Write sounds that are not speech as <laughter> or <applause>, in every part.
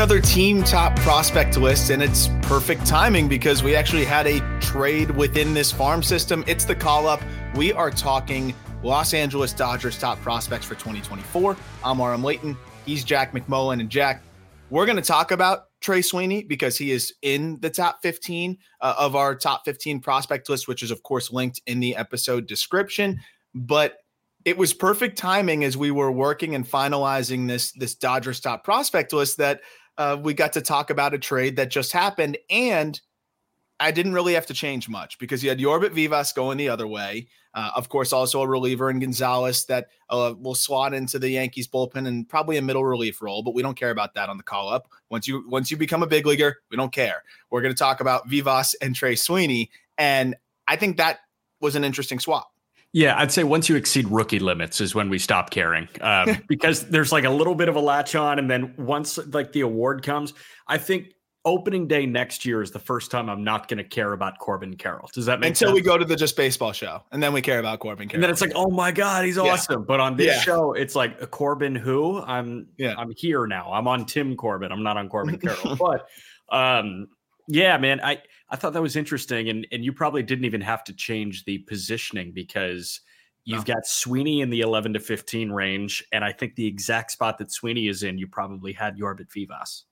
another team top prospect list, and it's perfect timing because we actually had a trade within this farm system. It's the call up. We are talking Los Angeles Dodgers top prospects for 2024. I'm Aram Leighton. He's Jack McMullen. And Jack, we're going to talk about Trey Sweeney because he is in the top 15 uh, of our top 15 prospect list, which is, of course, linked in the episode description. But it was perfect timing as we were working and finalizing this this Dodgers top prospect list that uh, we got to talk about a trade that just happened, and I didn't really have to change much because you had Yorbit Vivas going the other way. Uh, of course, also a reliever in Gonzalez that uh, will slot into the Yankees bullpen and probably a middle relief role, but we don't care about that on the call up. Once you once you become a big leaguer, we don't care. We're going to talk about Vivas and Trey Sweeney, and I think that was an interesting swap. Yeah, I'd say once you exceed rookie limits is when we stop caring, um, <laughs> because there's like a little bit of a latch on, and then once like the award comes, I think opening day next year is the first time I'm not going to care about Corbin Carroll. Does that make Until sense? we go to the just baseball show, and then we care about Corbin Carroll. And then it's like, oh my god, he's awesome. Yeah. But on this yeah. show, it's like a Corbin who I'm. Yeah. I'm here now. I'm on Tim Corbin. I'm not on Corbin <laughs> Carroll. but um, yeah, man, I I thought that was interesting, and and you probably didn't even have to change the positioning because. You've no. got Sweeney in the 11 to 15 range. And I think the exact spot that Sweeney is in, you probably had Yorbit Vivas.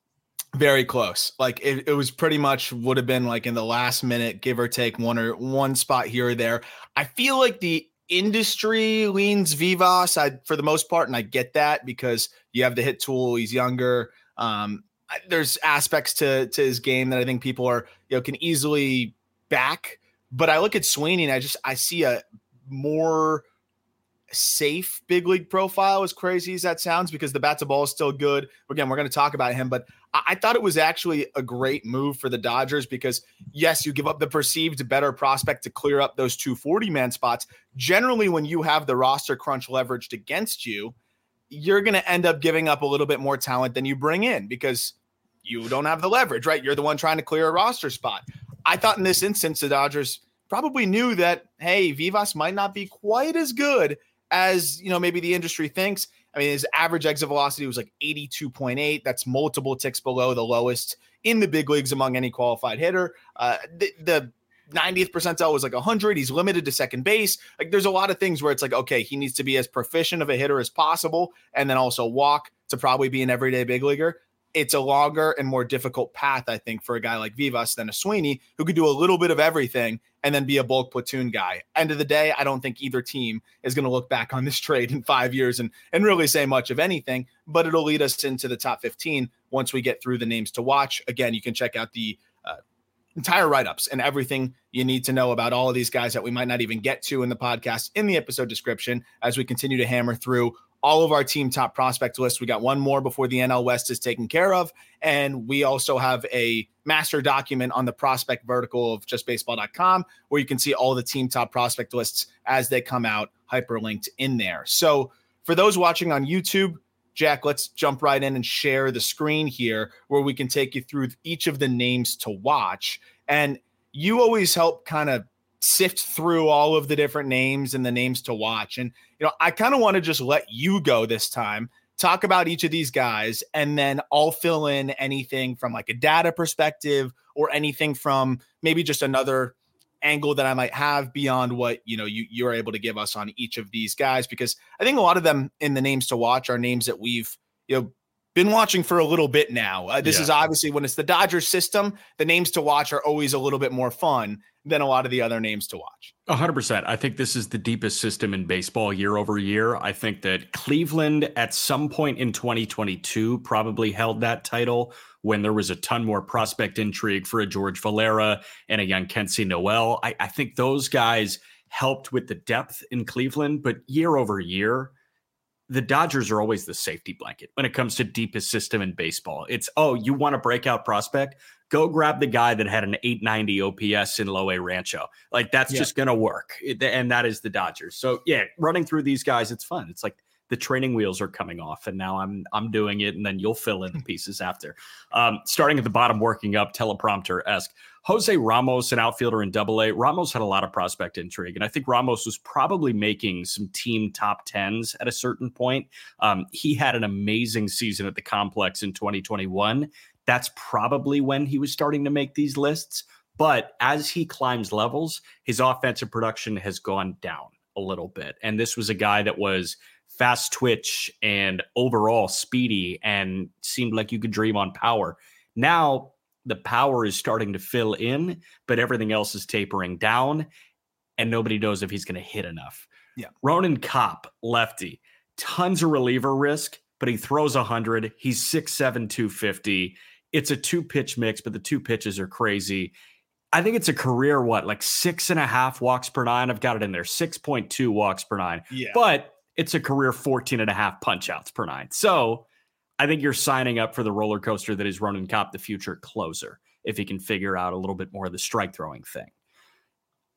Very close. Like it, it was pretty much would have been like in the last minute, give or take one or one spot here or there. I feel like the industry leans Vivas I, for the most part, and I get that because you have the hit tool. He's younger. Um, there's aspects to to his game that I think people are you know can easily back. But I look at Sweeney and I just I see a more safe big league profile, as crazy as that sounds, because the bat to ball is still good. Again, we're going to talk about him, but I, I thought it was actually a great move for the Dodgers because, yes, you give up the perceived better prospect to clear up those two 40 man spots. Generally, when you have the roster crunch leveraged against you, you're going to end up giving up a little bit more talent than you bring in because you don't have the leverage, right? You're the one trying to clear a roster spot. I thought in this instance, the Dodgers probably knew that, hey, Vivas might not be quite as good as you know maybe the industry thinks. I mean, his average exit velocity was like 82.8. That's multiple ticks below the lowest in the big leagues among any qualified hitter. Uh, the, the 90th percentile was like 100. He's limited to second base. Like, there's a lot of things where it's like, okay, he needs to be as proficient of a hitter as possible, and then also walk to probably be an everyday big leaguer it's a longer and more difficult path, I think, for a guy like Vivas than a Sweeney who could do a little bit of everything and then be a bulk platoon guy. End of the day, I don't think either team is going to look back on this <laughs> trade in five years and, and really say much of anything, but it'll lead us into the top 15 once we get through the names to watch. Again, you can check out the uh, entire write ups and everything you need to know about all of these guys that we might not even get to in the podcast in the episode description as we continue to hammer through all of our team top prospect lists. We got one more before the NL West is taken care of. And we also have a master document on the prospect vertical of justbaseball.com where you can see all the team top prospect lists as they come out hyperlinked in there. So for those watching on YouTube, Jack, let's jump right in and share the screen here where we can take you through each of the names to watch. And you always help kind of sift through all of the different names and the names to watch. And, you know, I kind of want to just let you go this time, talk about each of these guys, and then I'll fill in anything from like a data perspective or anything from maybe just another angle that I might have beyond what you know you you're able to give us on each of these guys because I think a lot of them in the names to watch are names that we've you know been watching for a little bit now. Uh, this yeah. is obviously when it's the Dodgers system, the names to watch are always a little bit more fun than a lot of the other names to watch. 100%. I think this is the deepest system in baseball year over year. I think that Cleveland at some point in 2022 probably held that title when there was a ton more prospect intrigue for a George Valera and a young Kensey Noel. I, I think those guys helped with the depth in Cleveland, but year over year, the Dodgers are always the safety blanket when it comes to deepest system in baseball. It's, oh, you want a breakout prospect? Go grab the guy that had an 890 OPS in Low A Rancho. Like that's yeah. just going to work. And that is the Dodgers. So, yeah, running through these guys, it's fun. It's like the training wheels are coming off and now i'm i'm doing it and then you'll fill in the pieces after. Um, starting at the bottom working up teleprompter esque jose ramos an outfielder in double a. Ramos had a lot of prospect intrigue and i think ramos was probably making some team top tens at a certain point. Um, he had an amazing season at the complex in 2021 that's probably when he was starting to make these lists but as he climbs levels his offensive production has gone down a little bit and this was a guy that was fast twitch and overall speedy and seemed like you could dream on power. Now the power is starting to fill in, but everything else is tapering down, and nobody knows if he's going to hit enough. Yeah. Ronan Kopp, lefty, tons of reliever risk, but he throws 100. He's 6'7, 250. It's a two pitch mix, but the two pitches are crazy. I think it's a career, what, like six and a half walks per nine? I've got it in there, 6.2 walks per nine. Yeah. But it's a career 14 and a half punch outs per nine. So I think you're signing up for the roller coaster that is Ronan Kopp, the future closer, if he can figure out a little bit more of the strike throwing thing.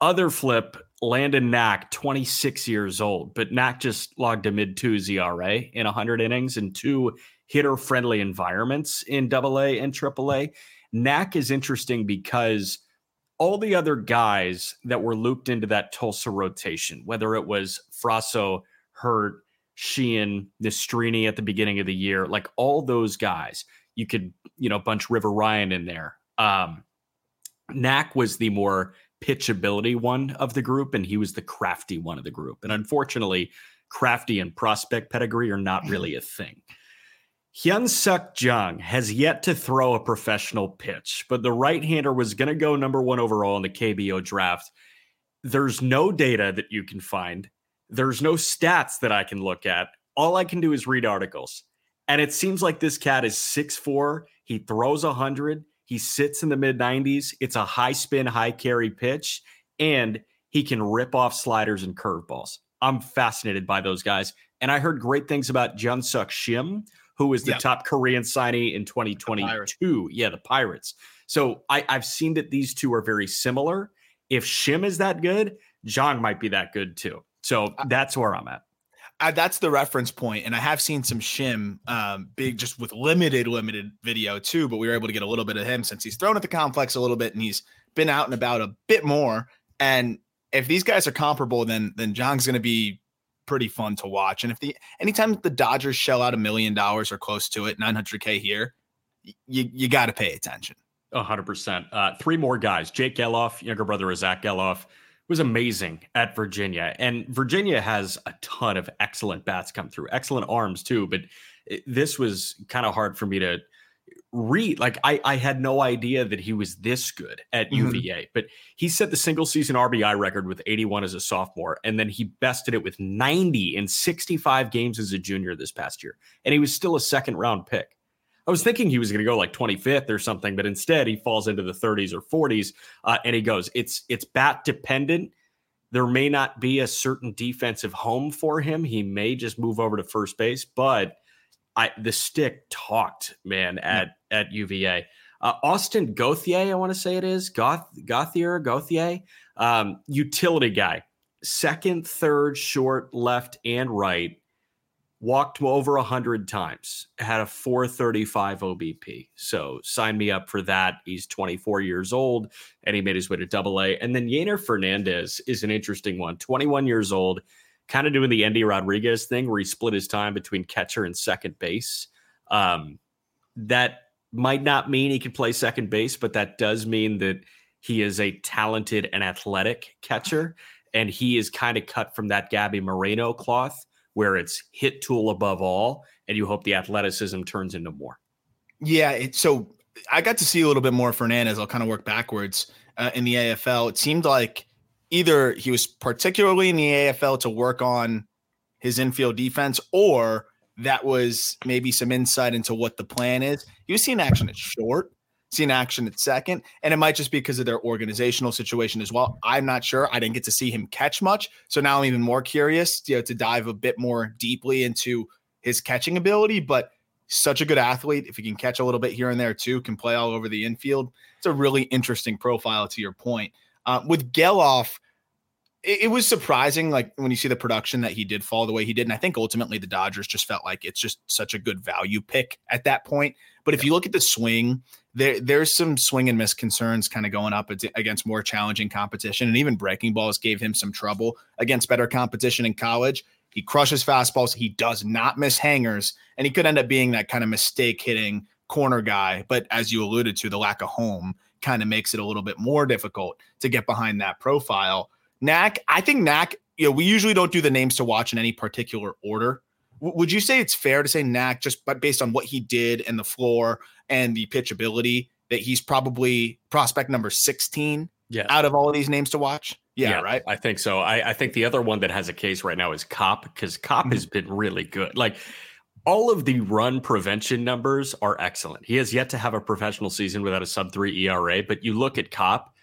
Other flip, Landon Knack, 26 years old, but Knack just logged a mid twos ERA in 100 innings in two hitter friendly environments in double A and triple A. Knack is interesting because all the other guys that were looped into that Tulsa rotation, whether it was Frasso, Hurt, Sheehan, Nastrini at the beginning of the year, like all those guys, you could, you know, bunch River Ryan in there. Um, Knack was the more pitchability one of the group, and he was the crafty one of the group. And unfortunately, crafty and prospect pedigree are not really a thing. Hyun Suk Jang has yet to throw a professional pitch, but the right hander was going to go number one overall in the KBO draft. There's no data that you can find. There's no stats that I can look at. All I can do is read articles. And it seems like this cat is 6'4. He throws 100. He sits in the mid 90s. It's a high spin, high carry pitch, and he can rip off sliders and curveballs. I'm fascinated by those guys. And I heard great things about Jun-Suk Shim, who was the top Korean signee in 2022. Yeah, the Pirates. So I, I've seen that these two are very similar. If Shim is that good, Jang might be that good too. So that's where I'm at. I, that's the reference point, and I have seen some Shim, um, big just with limited, limited video too. But we were able to get a little bit of him since he's thrown at the complex a little bit, and he's been out and about a bit more. And if these guys are comparable, then then Jang's going to be pretty fun to watch. And if the anytime the Dodgers shell out a million dollars or close to it, 900k here, you you got to pay attention. hundred uh, percent. Three more guys: Jake Gelof, younger brother of Zach Gelof was amazing at Virginia. And Virginia has a ton of excellent bats come through, excellent arms too. But it, this was kind of hard for me to read. Like I, I had no idea that he was this good at mm-hmm. UVA. But he set the single season RBI record with 81 as a sophomore, and then he bested it with 90 in 65 games as a junior this past year. And he was still a second round pick. I was thinking he was going to go like 25th or something, but instead he falls into the 30s or 40s, uh, and he goes. It's it's bat dependent. There may not be a certain defensive home for him. He may just move over to first base, but I the stick talked, man, at yeah. at UVA. Uh, Austin Gauthier, I want to say it is Goth Gauthier Gauthier, um, utility guy, second, third, short, left, and right walked over 100 times, had a 435 OBP. So sign me up for that. He's 24 years old and he made his way to double A. And then Yeiner Fernandez is an interesting one, 21 years old, kind of doing the Endy Rodriguez thing where he split his time between catcher and second base. Um, that might not mean he can play second base, but that does mean that he is a talented and athletic catcher. And he is kind of cut from that Gabby Moreno cloth where it's hit tool above all, and you hope the athleticism turns into more. Yeah. It, so I got to see a little bit more Fernandez. I'll kind of work backwards uh, in the AFL. It seemed like either he was particularly in the AFL to work on his infield defense, or that was maybe some insight into what the plan is. He was seeing action at short, seen action at second, and it might just be because of their organizational situation as well. I'm not sure. I didn't get to see him catch much, so now I'm even more curious, you know, to dive a bit more deeply into his catching ability. But such a good athlete. If he can catch a little bit here and there too, can play all over the infield. It's a really interesting profile. To your point, uh, with Gelof, it, it, was surprising, like when you see the production that he did fall the way he did. And I think ultimately the Dodgers just felt like it's just such a good value pick at that point. But if you look at the swing, there there's some swing and miss concerns kind of going up against more challenging competition, and even breaking balls gave him some trouble against better competition in college. He crushes fastballs. He does not miss hangers, and he could end up being that kind of mistake hitting corner guy. But as you alluded to, the lack of home kind of makes it a little bit more difficult to get behind that profile. Knack, I think Knack, you know, we usually don't do the names to watch in any particular order. W- would you say it's fair to say Knack, just but based on what he did and the floor and the pitchability, that he's probably prospect number 16 yeah. out of all of these names to watch? Yeah, yeah, right. I think so. I, I, think the other one that has a case right now is Kopp because Kopp mm-hmm. has been really good. Like all of the run prevention numbers are excellent. He has yet to have a professional season without a sub three ERA, but you look at Kopp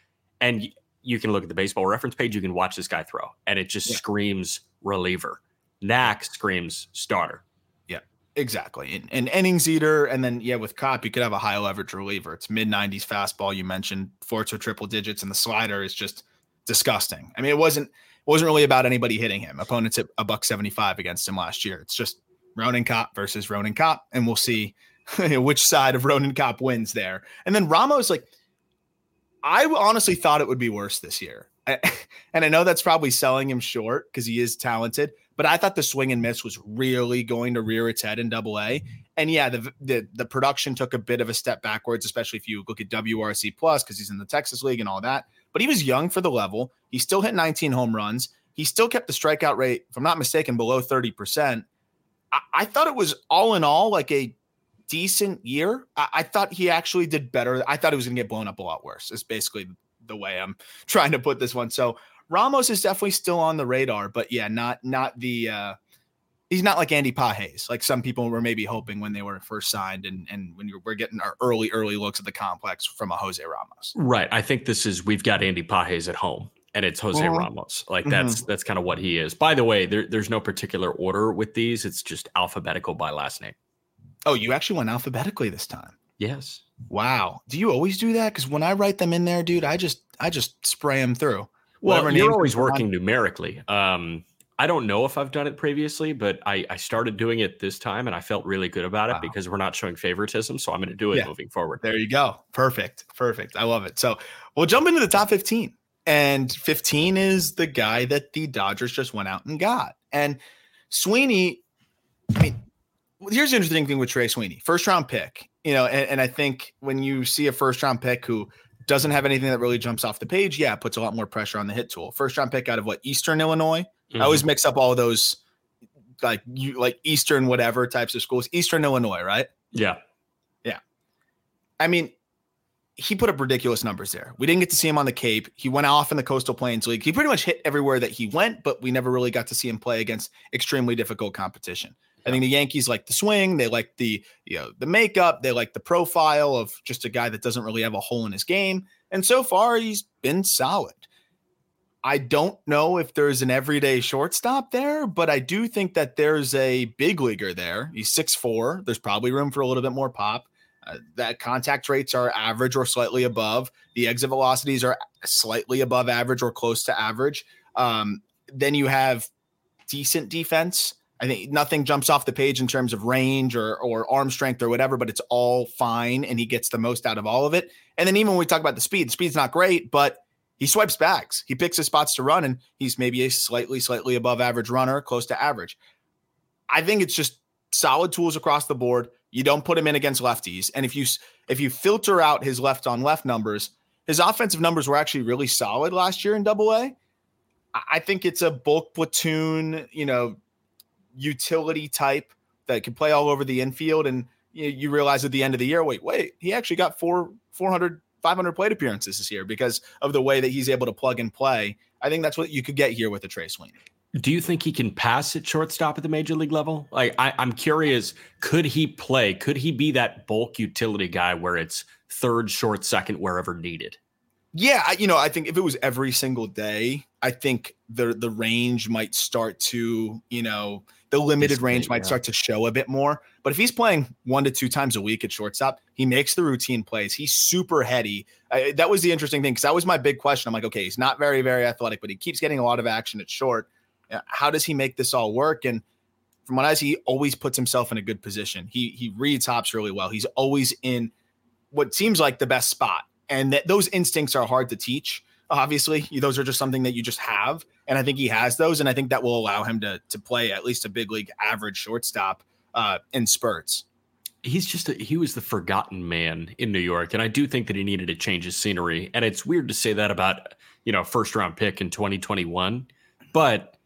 and you can look at the baseball reference page, you can watch this guy throw, and it just yeah. screams reliever. Knack screams starter. Yeah, exactly. And, and innings eater, and then yeah, with Kopp, you could have a high leverage reliever. It's mid 90s fastball. You mentioned fourths or triple digits, and the slider is just disgusting. I mean, it wasn't wasn't really about anybody hitting him. Opponents hit a buck 75 against him last year. It's just Ronan Kopp versus Ronan Kopp, and we'll see <laughs> which side of Ronan Kopp wins there. And then Ramos, like, I honestly thought it would be worse this year. <laughs> and I know that's probably selling him short because he is talented, but I thought the swing and miss was really going to rear its head in double A. And yeah, the, the, the production took a bit of a step backwards, especially if you look at WRC plus because he's in the Texas League and all that. But he was young for the level. He still hit 19 home runs. He still kept the strikeout rate, if I'm not mistaken, below 30%. I, I thought it was all in all like a decent year. I, I thought he actually did better. I thought he was going to get blown up a lot worse. Is basically the way I'm <laughs> trying to put this one. So Ramos is definitely still on the radar, but yeah, not not the. uh He's not like Andy Pages, like some people were maybe hoping when they were first signed, and and when you we're getting our early early looks at the complex from a Jose Ramos. Right. I think this is we've got Andy Pages at home and it's Jose uh-huh. Ramos. Like that's mm-hmm. that's kind of what he is. By the way, there, there's no particular order with these. It's just alphabetical by last name. Oh, you actually went alphabetically this time. Yes. Wow. Do you always do that? Because when I write them in there, dude, I just I just spray them through. Well, you're always working on. numerically. Um, I don't know if I've done it previously, but I, I started doing it this time and I felt really good about it wow. because we're not showing favoritism. So I'm going to do it yeah. moving forward. There you go. Perfect. Perfect. I love it. So we'll jump into the top 15. And 15 is the guy that the Dodgers just went out and got. And Sweeney, I mean, here's the interesting thing with Trey Sweeney, first round pick, you know, and, and, I think when you see a first round pick who doesn't have anything that really jumps off the page, yeah, puts a lot more pressure on the hit tool. First round pick out of what Eastern Illinois. Mm-hmm. I always mix up all those like you like Eastern whatever types of schools. Eastern Illinois, right? Yeah. Yeah. I mean, he put up ridiculous numbers there. We didn't get to see him on the Cape. He went off in the Coastal Plains League. He pretty much hit everywhere that he went, but we never really got to see him play against extremely difficult competition. I think the Yankees like the swing, they like the you know the makeup, they like the profile of just a guy that doesn't really have a hole in his game. And so far, he's been solid. I don't know if there's an everyday shortstop there, but I do think that there's a big leaguer there. He's six four. There's probably room for a little bit more pop. Uh, that contact rates are average or slightly above. The exit velocities are slightly above average or close to average. Um, then you have decent defense. I think nothing jumps off the page in terms of range or or arm strength or whatever, but it's all fine, and he gets the most out of all of it. And then even when we talk about the speed, the speed's not great, but he swipes backs. He picks his spots to run, and he's maybe a slightly, slightly above average runner, close to average. I think it's just solid tools across the board. You don't put him in against lefties. And if you if you filter out his left on left numbers, his offensive numbers were actually really solid last year in double A. I think it's a bulk platoon, you know, utility type that can play all over the infield. And you, you realize at the end of the year, wait, wait, he actually got four, 400, 500 plate appearances this year because of the way that he's able to plug and play. I think that's what you could get here with the Trey Sweeney. Do you think he can pass at shortstop at the major league level? Like, I, I'm curious, could he play? Could he be that bulk utility guy where it's third, short, second, wherever needed? Yeah, you know, I think if it was every single day, I think the the range might start to, you know, the limited range might start to show a bit more. But if he's playing one to two times a week at shortstop, he makes the routine plays. He's super heady. I, that was the interesting thing because that was my big question. I'm like, okay, he's not very, very athletic, but he keeps getting a lot of action at short. Uh, how does he make this all work? And from what I see, he always puts himself in a good position. He he reads hops really well. He's always in what seems like the best spot, and that those instincts are hard to teach. Obviously, those are just something that you just have, and I think he has those, and I think that will allow him to to play at least a big league average shortstop uh, in spurts. He's just a, he was the forgotten man in New York, and I do think that he needed to change his scenery. And it's weird to say that about you know first round pick in 2021, but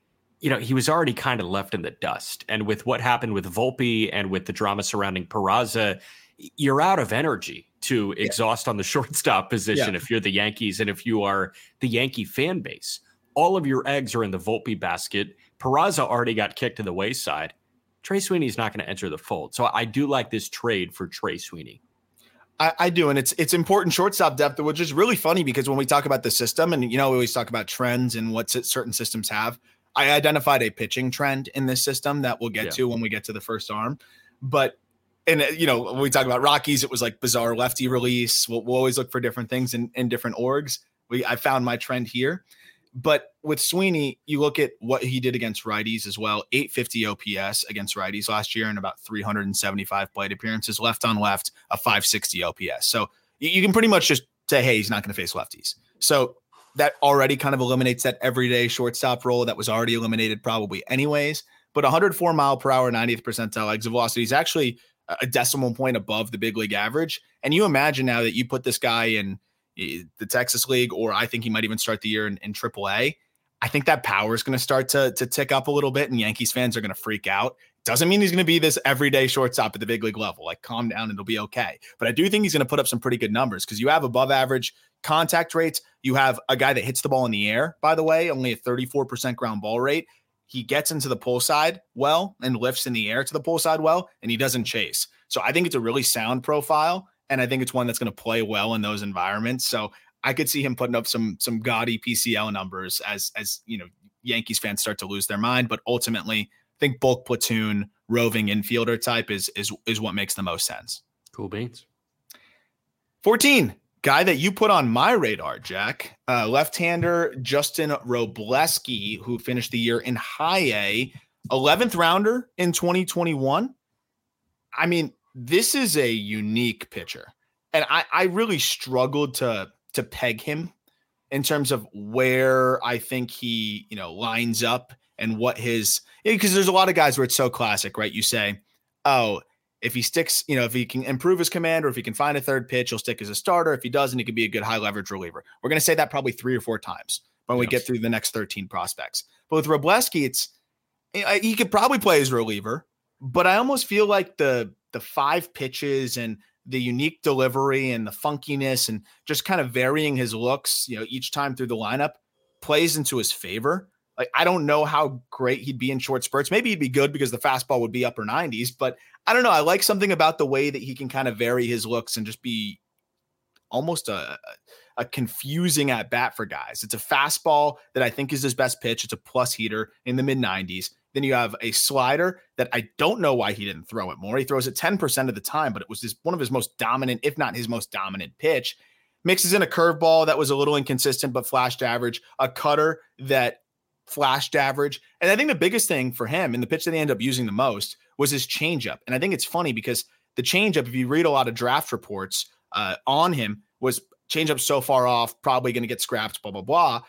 you know, he was already kind of left in the dust. And with what happened with Volpe and with the drama surrounding Peraza, you're out of energy to yeah. exhaust on the <laughs> shortstop position yeah. if you're the Yankees and if you are the Yankee fan base. All of your eggs are in the Volpe basket. Peraza already got kicked to the wayside. Trey Sweeney's not going to enter the fold. So I do like this trade for Trey Sweeney. I, I, do, and it's it's important shortstop depth, which is really funny because when we talk about the system, and you know, we always talk about trends and what certain systems have. I identified a pitching trend in this system that we'll get yeah. to when we get to the first arm. But and uh, you know, when we talk about Rockies, it was like bizarre lefty release. We'll, we'll always look for different things in, in different orgs. We I found my trend here. But with Sweeney, you look at what he did against righties as well 850 OPS against righties last year and about 375 plate appearances, left on left, a 560 OPS. So you, you can pretty much just say, hey, he's not going to face lefties. So that already kind of eliminates that everyday shortstop role that was already eliminated probably anyways. But 104 mile per hour, 90th percentile exit velocity is actually a decimal point above the big league average. And you imagine now that you put this guy in eh, the Texas League, or I think he might even start the year in, in AAA. I think that power is going to start to to tick up a little bit, and Yankees fans are going to freak out. Doesn't mean he's going to be this everyday shortstop at the big league level. Like, calm down, it'll be okay. But I do think he's going to put up some pretty good numbers because you have above average contact rates. You have a guy that hits the ball in the air, by the way, only a 34% ground ball rate. He gets into the pull side well and lifts in the air to the pull side well, and he doesn't chase. So I think it's a really sound profile. And I think it's one that's going to play well in those environments. So I could see him putting up some some gaudy PCL numbers as as you know Yankees fans start to lose their mind. But ultimately, I think bulk platoon roving infielder type is is is what makes the most sense. Cool beans. 14 guy that you put on my radar, Jack, uh, left-hander Justin Wrobleski, who finished the year in high A, 11th rounder in 2021. I mean, this is a unique pitcher, and I, I really struggled to to peg him in terms of where I think he you know lines up and what his because there's a lot of guys where it's so classic, right? You say, oh if he sticks, you know, if he can improve his command or if he can find a third pitch, he'll stick as a starter. If he doesn't, he could be a good high leverage reliever. We're going to say that probably three or four times when we get through the next 13 prospects. But with Wrobleski, it's eh, he could probably play as reliever, but I almost feel like the the five pitches and the unique delivery and the funkiness and just kind of varying his looks, you know, each time through the lineup plays into his favor. Like I don't know how great he'd be in short spurts. Maybe he'd be good because the fastball would be upper 90s, but I don't know. I like something about the way that he can kind of vary his looks and just be almost a a confusing at bat for guys. It's a fastball that I think is his best pitch. It's a plus heater in the mid 90s. Then you have a slider that I don't know why he didn't throw it more. He throws it 10% of the time, but it was his, one of his most dominant, if not his most dominant pitch. Mixes in a curveball that was a little inconsistent, but flashed average, a cutter that flashed average. And I think the biggest thing for him and the pitch that he ended up using the most was his changeup. And I think it's funny because the changeup, if you read a lot of draft reports uh, on him, was changeup so far off, probably going to get scrapped, blah, blah, blah.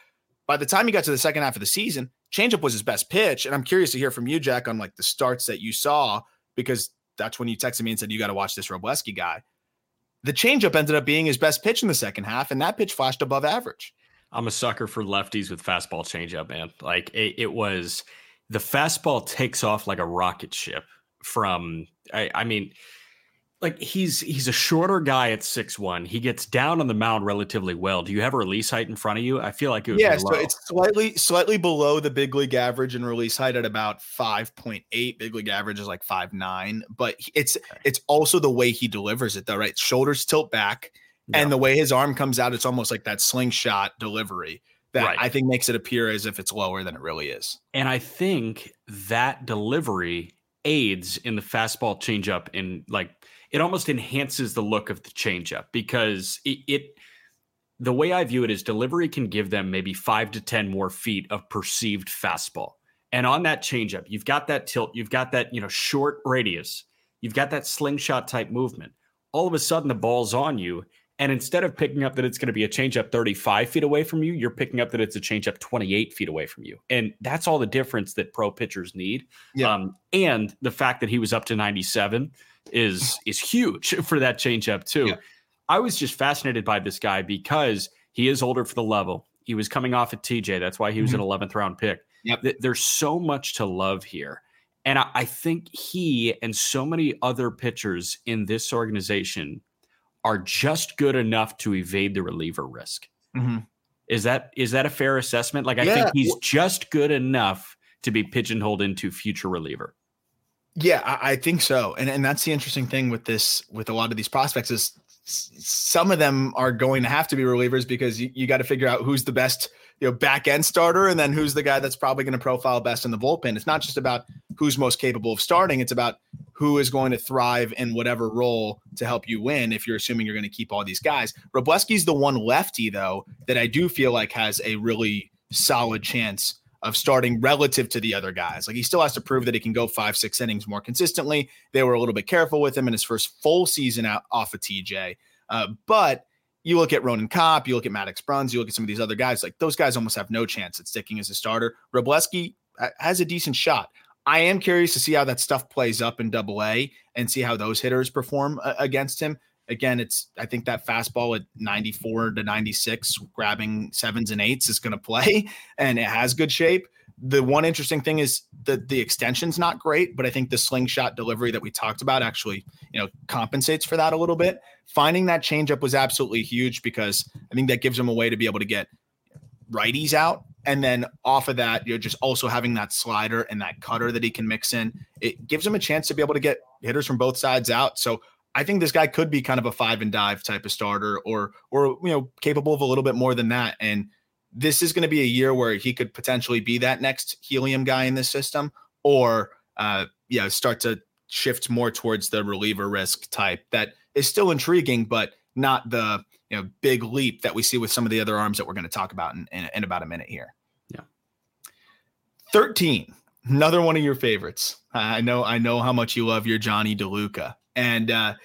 By the time he got to the second half of the season, changeup was his best pitch. And I'm curious to hear from you, Jack, on like the starts that you saw, because that's when you texted me and said, you got to watch this Wrobleski guy. The changeup ended up being his best pitch in the second half, and that pitch flashed above average. I'm a sucker for lefties with fastball changeup, man. Like it, it was the fastball takes off like a rocket ship from I, I mean like he's he's a shorter guy at six one. He gets down on the mound relatively well. Do you have a release height in front of you? I feel like it was yeah, so it's slightly slightly below the big league average in release height at about five point eight. Big league average is like five nine, but it's it's also the way he delivers it though, right? Shoulders tilt back, yeah. and the way his arm comes out, it's almost like that slingshot delivery that right. I think makes it appear as if it's lower than it really is. And I think that delivery aids in the fastball changeup in like it almost enhances the look of the changeup because it, it the way I view it is delivery can give them maybe five to 10 more feet of perceived fastball. And on that changeup, you've got that tilt, you've got that, you know, short radius, you've got that slingshot type movement. All of a sudden, the ball's on you. And instead of picking up that it's going to be a changeup 35 feet away from you, you're picking up that it's a changeup 28 feet away from you. And that's all the difference that pro pitchers need. Yeah. Um, and the fact that he was up to 97 is <laughs> is huge for that changeup too. Yeah. I was just fascinated by this guy because he is older for the level. He was coming off at TJ. That's why he was mm-hmm. an 11th round pick. Yep. There's so much to love here. And I, I think he and so many other pitchers in this organization are just good enough to evade the reliever risk. Mm-hmm. Is that is that a fair assessment? Like I yeah. think he's just good enough to be pigeonholed into future reliever. Yeah, I, I, think so. And and that's the interesting thing with this with a lot of these prospects is some of them are going to have to be relievers because you, you got to figure out who's the best you know back end starter and then who's the guy that's probably going to profile best in the bullpen. It's not just about who's most capable of starting; it's about who is going to thrive in whatever role to help you win. If you're assuming you're going to keep all these guys, Wrobleski's the one lefty though that I do feel like has a really solid chance of starting relative to the other guys. Like he still has to prove that he can go five, six innings more consistently. They were a little bit careful with him in his first full season out off of TJ. Uh, but you look at Ronan Kopp, you look at Maddox Bruns, you look at some of these other guys, like those guys almost have no chance at sticking as a starter. Wrobleski uh, has a decent shot. I am curious to see how that stuff plays up in double A and see how those hitters perform uh, against him. Again, it's I think that fastball at 94 to 96, grabbing sevens and eights is going <laughs> to play, and it has good shape. The one interesting thing is that the extension's not great, but I think the slingshot delivery that we talked about actually, you know, compensates for that a little bit. Finding that changeup was absolutely huge because I think that gives him a way to be able to get righties out. And then off of that, you're just also having that slider and that cutter that he can mix in. It gives him a chance to be able to get hitters from both sides out. So I think this guy could be kind of a five and dive type of starter or or you know capable of a little bit more than that. And this is going to be a year where he could potentially be that next helium guy in this system, or uh, yeah, start to shift more towards the reliever risk type that is still intriguing, but not the you know big leap that we see with some of the other arms that we're going to talk about in, in, in about a minute here. Yeah. 13, another one of your favorites. I know I know how much you love your Jonny DeLuca. And uh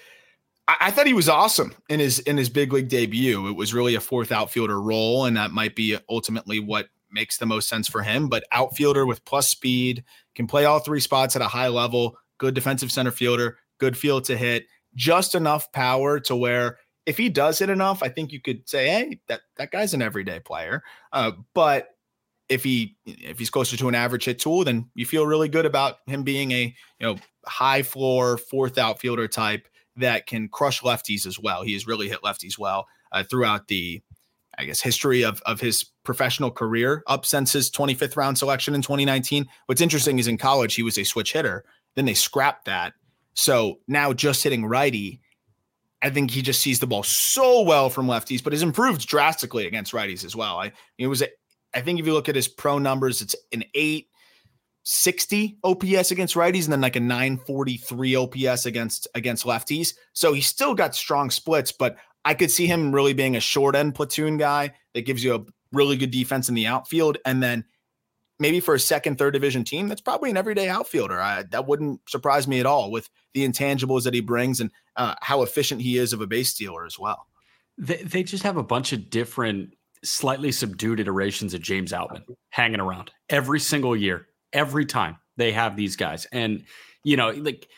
I, I thought he was awesome in his in his big league debut. It was really a fourth outfielder role, and that might be ultimately what makes the most sense for him. But outfielder with plus speed, can play all three spots at a high level, good defensive center fielder, good field to hit, just enough power to where if he does hit enough, I think you could say, hey, that that guy's an everyday player. Uh, but if he if he's closer to an average hit tool, then you feel really good about him being a you know high floor fourth outfielder type that can crush lefties as well. He has really hit lefties well uh, throughout the, I guess, history of, of his professional career up since his 25th round selection in 2019. What's interesting is in college, he was a switch hitter. Then they scrapped that. So now just hitting righty, I think he just sees the ball so well from lefties, but has improved drastically against righties as well. I it was a, I think if you look at his pro numbers, it's an eight 60 OPS against righties and then like a 943 OPS against against lefties. So he's still got strong splits, but I could see him really being a short end platoon guy that gives you a really good defense in the outfield and then maybe for a second third division team that's probably an everyday outfielder. I, that wouldn't surprise me at all with the intangibles that he brings and uh, how efficient he is of a base stealer as well. They, they just have a bunch of different slightly subdued iterations of James Outman hanging around every single year every time they have these guys. And, you know, like,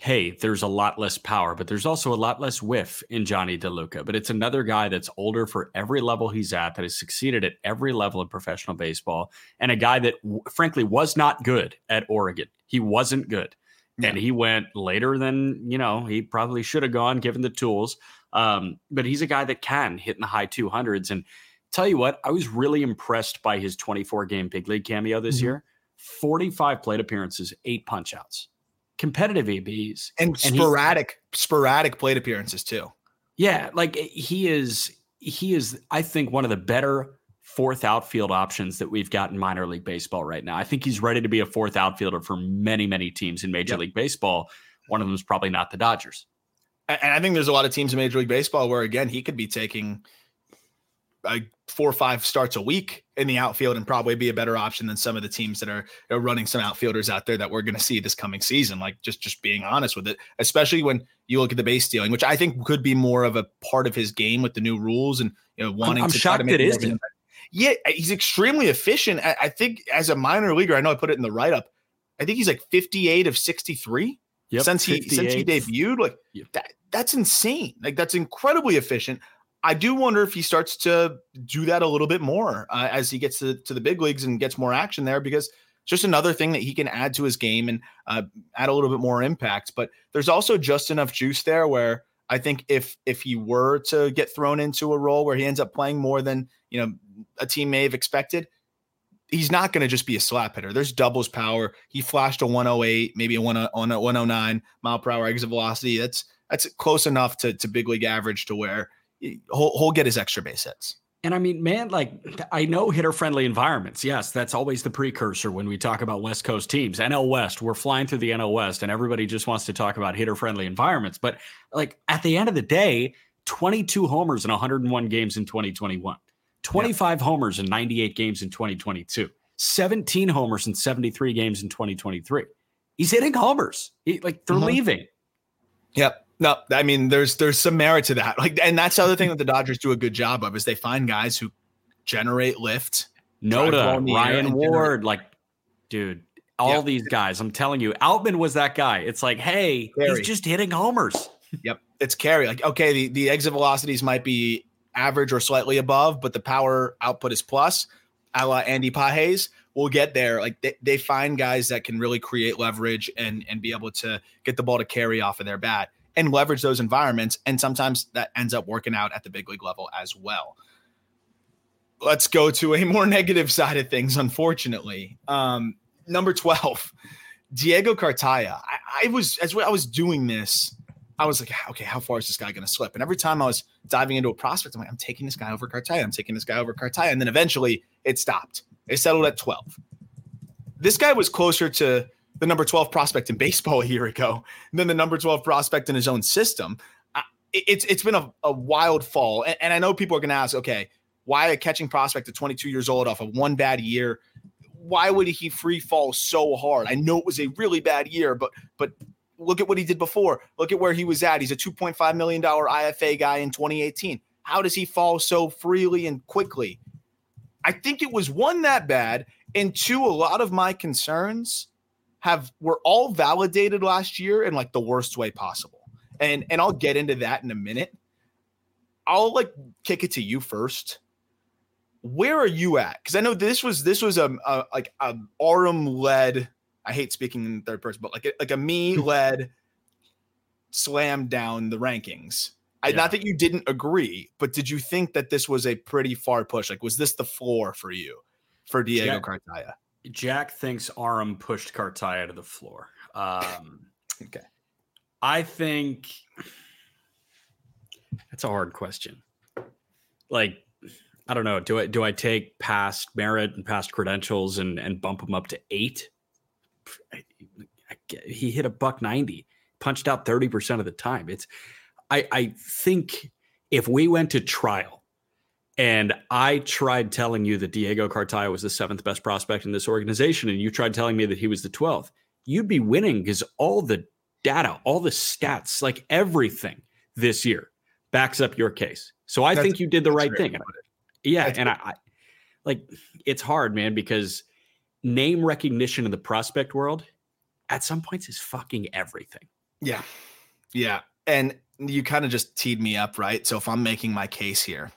hey, there's a lot less power, but there's also a lot less whiff in Jonny DeLuca. But it's another guy that's older for every level he's at, that has succeeded at every level of professional baseball, and a guy that, frankly, was not good at Oregon. He wasn't good. Yeah. And he went later than, you know, he probably should have gone given the tools. Um, but he's a guy that can hit in the high 200s. And tell you what, I was really impressed by his 24 game big league cameo this mm-hmm. year 45 plate appearances, eight punch outs, competitive ABs, and, and sporadic, sporadic plate appearances too. Yeah, like he is, he is, I think, one of the better fourth outfield options that we've got in minor league baseball right now. I think he's ready to be a fourth outfielder for many, many teams in Major yep. League Baseball. One of them is probably not the Dodgers. And I think there's a lot of teams in Major League Baseball where, again, he could be taking like four or five starts a week in the outfield and probably be a better option than some of the teams that are, are running some outfielders out there that we're going to see this coming season. Like just just being honest with it, especially when you look at the base stealing, which I think could be more of a part of his game with the new rules and you know wanting I'm, to shocked to it is. Yeah, he's extremely efficient. I think as a minor leaguer, I know I put it in the write up. I think he's like 58 of 63 yep, since he since he debuted. Like yep. that, that's insane. Like that's incredibly efficient. I do wonder if he starts to do that a little bit more uh, as he gets to, to the big leagues and gets more action there because just another thing that he can add to his game and uh, add a little bit more impact. But there's also just enough juice there where I think if if he were to get thrown into a role where he ends up playing more than you know a team may have expected, he's not going to just be a slap hitter. There's doubles power. He flashed a 108, maybe a 109 mile per hour exit velocity. That's that's close enough to to big league average to where he'll, he'll get his extra base hits. And I mean, man, like I know hitter friendly environments. Yes, that's always the precursor when we talk about West Coast teams. NL West, we're flying through the NL West, and everybody just wants to talk about hitter friendly environments. But like at the end of the day, 22 homers in 101 games in 2021, 25 yeah. homers in 98 games in 2022, 17 homers in 73 games in 2023. He's hitting homers. He, like they're mm-hmm. leaving. Yep. No, I mean there's there's some merit to that. Like, and that's the other thing that the Dodgers do a good job of is they find guys who generate lift. Noda, Ryan Ward, like, dude, all yep. these guys. I'm telling you, Outman was that guy. It's like, hey, carry. he's just hitting homers. Yep, it's carry. Like, okay, the the exit velocities might be average or slightly above, but the power output is plus. A la Andy Pages, we'll get there. Like they, they find guys that can really create leverage and and be able to get the ball to carry off of their bat and leverage those environments. And sometimes that ends up working out at the big league level as well. Let's go to a more <laughs> negative side of things, unfortunately. Um, number 12, Diego Cartaya. I, I was, as I was doing this, I was like, okay, how far is this guy going to slip? And every time I was diving into a prospect, I'm like, I'm taking this guy over Cartaya. I'm taking this guy over Cartaya. And then eventually it stopped. It settled at 12. This guy was closer to the number 12 prospect in baseball <laughs> a year ago then the number 12 prospect in his own system. It's it's been a, a wild fall. And, and I know people are going to ask, okay, why a catching prospect at 22 years old off of one bad year? Why would he free fall so hard? I know it was a really bad year, but but look at what he did before. Look at where he was at. He's a 2.5 million dollar IFA guy in 2018. How does he fall so freely and quickly? I think it was one that bad, and two, a lot of my concerns have were all validated last year in like the worst way possible. And and I'll get into that in a minute. I'll like kick it to you first. Where are you at? Because I know this was this was a, a like a Aram led. I hate speaking in third person, but like a, like a me led <laughs> slam down the rankings. I, yeah. Not that you didn't agree, but did you think that this was a pretty far push? Like, was this the floor for you for Diego yeah. Cartaya? Jack thinks Aram pushed Cartaya to the floor. Um, okay. I think that's a hard question. Like, I don't know. Do I do I take past merit and past credentials and and bump him up to eight? I, I he hit a buck ninety, punched out thirty percent of the time. It's I I think if we went to trial and I tried telling you that Diego Cartaya was the seventh best prospect in this organization, and you tried telling me that he was the 12th. You'd be winning because all the data, all the stats, like everything this year backs up your case. So I that's, think you did the right thing. Yeah. That's and I, I like it's hard, man, because name recognition in the prospect world at some points is fucking everything. Yeah. Yeah. And you kind of just teed me up, right? So if I'm making my case here,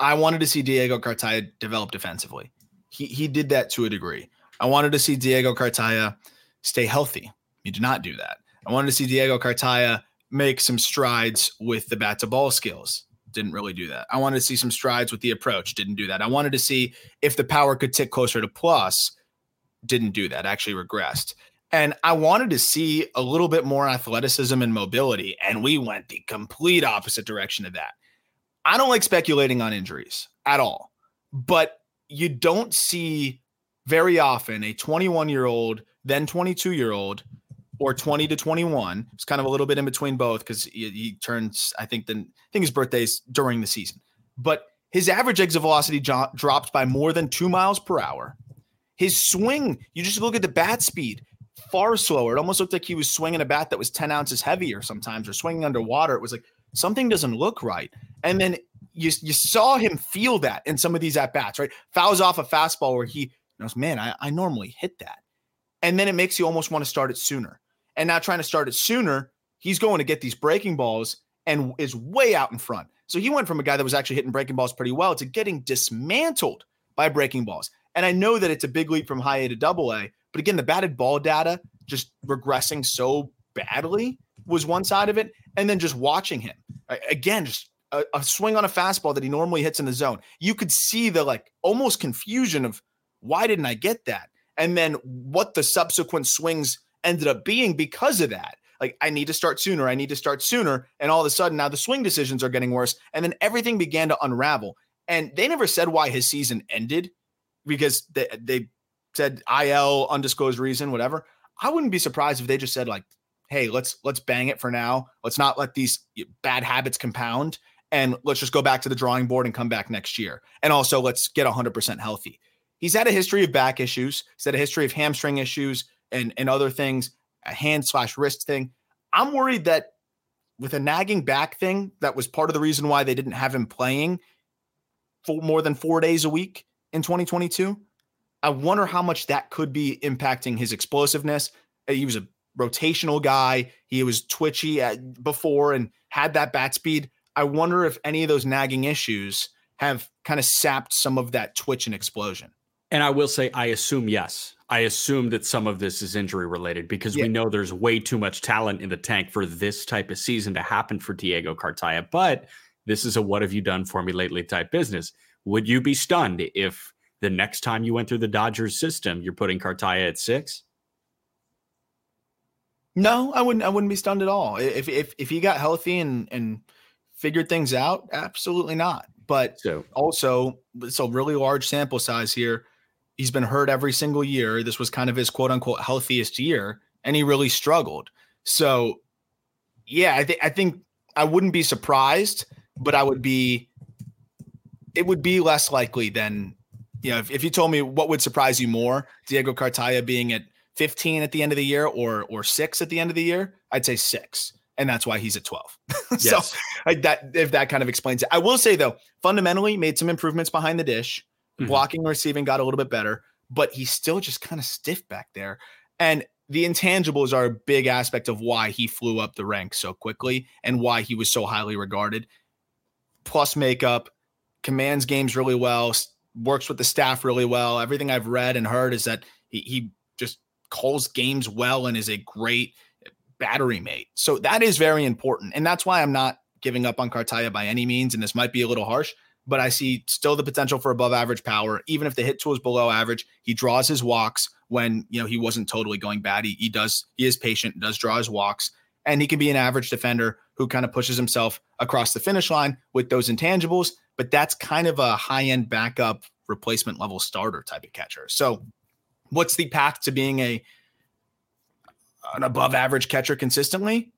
I wanted to see Diego Cartaya develop defensively. He he did that to a degree. I wanted to see Diego Cartaya stay healthy. He did not do that. I wanted to see Diego Cartaya make some strides with the bat to ball skills. Didn't really do that. I wanted to see some strides with the approach. Didn't do that. I wanted to see if the power could tick closer to plus. Didn't do that. Actually regressed. And I wanted to see a little bit more athleticism and mobility. And we went the complete opposite direction of that. I don't like speculating on injuries at all. But you don't see very often a 21 year old, then 22 year old, or 20 to 21. It's kind of a little bit in between both because he, he, turns, I think, then I think his birthday's during the season. But his average exit velocity jo- dropped by more than two miles per hour. His swing, you just look at the bat speed, far slower. It almost looked like he was swinging a bat that was 10 ounces heavier sometimes or swinging underwater. It was like something doesn't look right. And then you, you saw him feel that in some of these at bats, right? Fouls off a fastball where he knows, man, I, I normally hit that. And then it makes you almost want to start it sooner. And now trying to start it sooner, he's going to get these breaking balls and is way out in front. So he went from a guy that was actually hitting breaking balls pretty well to getting dismantled by breaking balls. And I know that it's a big leap from high A to double A, but again, the batted ball data just regressing so badly was one side of it. And then just watching him again, just a, a, swing on a fastball that he normally hits in the zone. You could see the like almost confusion of why didn't I get that? And then what the subsequent swings ended up being because of that. Like, I need to start sooner. I need to start sooner. And all of a sudden, now the swing decisions are getting worse. And then everything began to unravel. And they never said why his season ended because they, they said IL, undisclosed reason, whatever. I wouldn't be surprised if they just said, like, hey, let's let's bang it for now. Let's not let these bad habits compound and let's just go back to the drawing board and come back next year. And also let's get 100% healthy. He's had a history of back issues. He's had a history of hamstring issues and and other things, a hand slash wrist thing. I'm worried that with a nagging back thing, that was part of the reason why they didn't have him playing for more than four days a week in 2022. I wonder how much that could be impacting his explosiveness. Uh, he was a rotational guy. He was twitchy at, before and had that bat speed. I wonder if any of those nagging issues have kind of sapped some of that twitch and explosion. And I will say, I assume yes. I assume that some of this is injury related because yeah. we know there's way too much talent in the tank for this type of season to happen for Diego Cartaya. But this is a what have you done for me lately type business. Would you be stunned if the next time you went through the Dodgers system, you're putting Cartaya at six? No, I wouldn't. I wouldn't be stunned at all. If if if he got healthy and and figured things out, absolutely not. But so, also, it's a really large sample size here. He's been hurt every single year. This was kind of his quote unquote healthiest year, and he really struggled. So, yeah, I think I think I wouldn't be surprised, but I would be. It would be less likely than you know, if, if you told me what would surprise you more, Diego Cartaya being at 15 at the end of the year or or six at the end of the year, I'd say six. And that's why he's at 12. <laughs> so yes. like that if that kind of explains it. I will say though, fundamentally made some improvements behind the dish. Mm-hmm. Blocking and receiving got a little bit better, but he's still just kind of stiff back there. And the intangibles are a big aspect of why he flew up the ranks so quickly and why he was so highly regarded. Plus makeup, commands games really well, works with the staff really well. Everything I've read and heard is that he, he calls games well and is a great battery mate. So that is very important. And that's why I'm not giving up on Cartaya by any means. And this might be a little harsh, but I see still the potential for above average power. Even if the hit tool is below average, he draws his walks when you know he wasn't totally going bad. He, he does, he is patient, does draw his walks, and he can be an average defender who kind of pushes himself across the finish line with those intangibles. But that's kind of a high end backup replacement level starter type of catcher. So what's the path to being a an above average catcher consistently?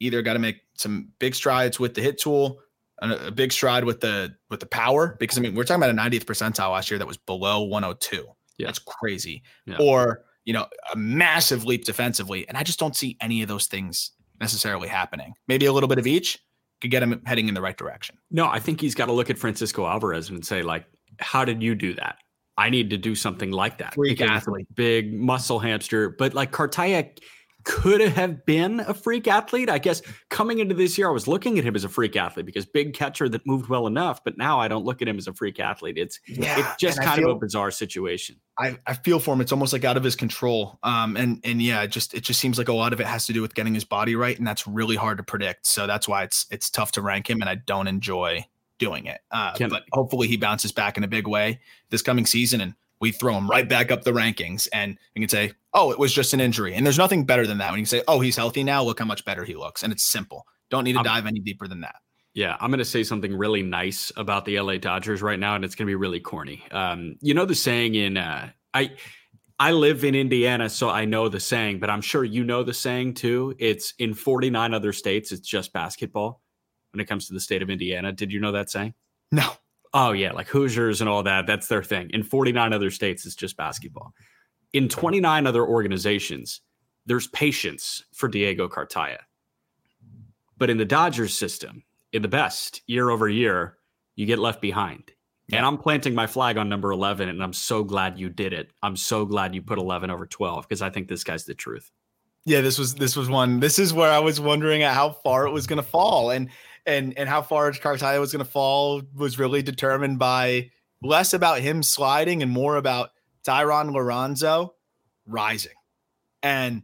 Either got to make some big strides with the hit tool, a, a big stride with the with the power. Because I mean, we're talking about a 90th percentile last year that was below 102. Yeah. That's crazy. Yeah. Or you know, a massive leap defensively, and I just don't see any of those things necessarily happening. Maybe a little bit of each could get him heading in the right direction. No, I think he's got to look at Francisco Alvarez and say, like, how did you do that? I need to do something like that. Freak athlete, big muscle hamster. But like Cartaya could have been a freak athlete. I guess coming into this year, I was looking at him as a freak athlete because big catcher that moved well enough. But now I don't look at him as a freak athlete. It's yeah, it's just kind feel, of a bizarre situation. I, I feel for him. It's almost like out of his control. Um, and and yeah, it just it just seems like a lot of it has to do with getting his body right, and that's really hard to predict. So that's why it's it's tough to rank him, and I don't enjoy doing it. Uh, Can, but hopefully he bounces back in a big way this coming season and we throw him right back up the rankings and we can say, oh, it was just an injury. And there's nothing better than that. When you say, oh, he's healthy now, look how much better he looks. And it's simple. Don't need to I'm, dive any deeper than that. Yeah, I'm going to say something really nice about the LA Dodgers right now, and it's going to be really corny. Um, you know the saying in uh, I I live in Indiana, so I know the saying, but I'm sure you know the saying too. It's in 49 other states, it's just basketball when it comes to the state of Indiana. Did you know that saying? No. Oh yeah, like Hoosiers and all that. That's their thing. In 49 other states, it's just basketball. In 29 other organizations, there's patience for Diego Cartaya. But in the Dodgers system, in the best year over year, you get left behind. Yeah. And I'm planting my flag on number 11, and I'm so glad you did it. I'm so glad you put 11 over 12 because I think this guy's the truth. Yeah, this was this was one. This is where I was wondering at how far it was going to fall, and and and how far Cartaya was going to fall was really determined by less about him sliding and more about Thayron Liranzo rising. And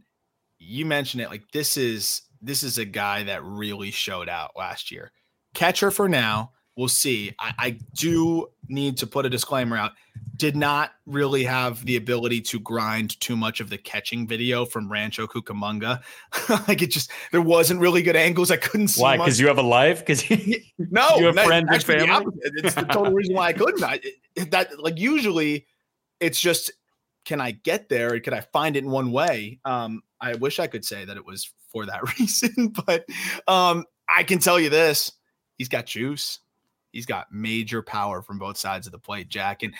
you mentioned it, like this is this is a guy that really showed out last year catcher for now. We'll see. I, I, do need to put a disclaimer out. Did not really have the ability to grind too much of the catching video from Rancho Cucamonga. <laughs> like it just there wasn't really good angles. I couldn't see. Why? Because you have a life? Because <laughs> no, you have friends and family. It's the total reason why I couldn't. I, that like usually, it's just can I get there? Can I find it in one way? Um, I wish I could say that it was for that <laughs> reason, but um, I can tell you this he's got juice. He's got major power from both sides of the plate, Jack. And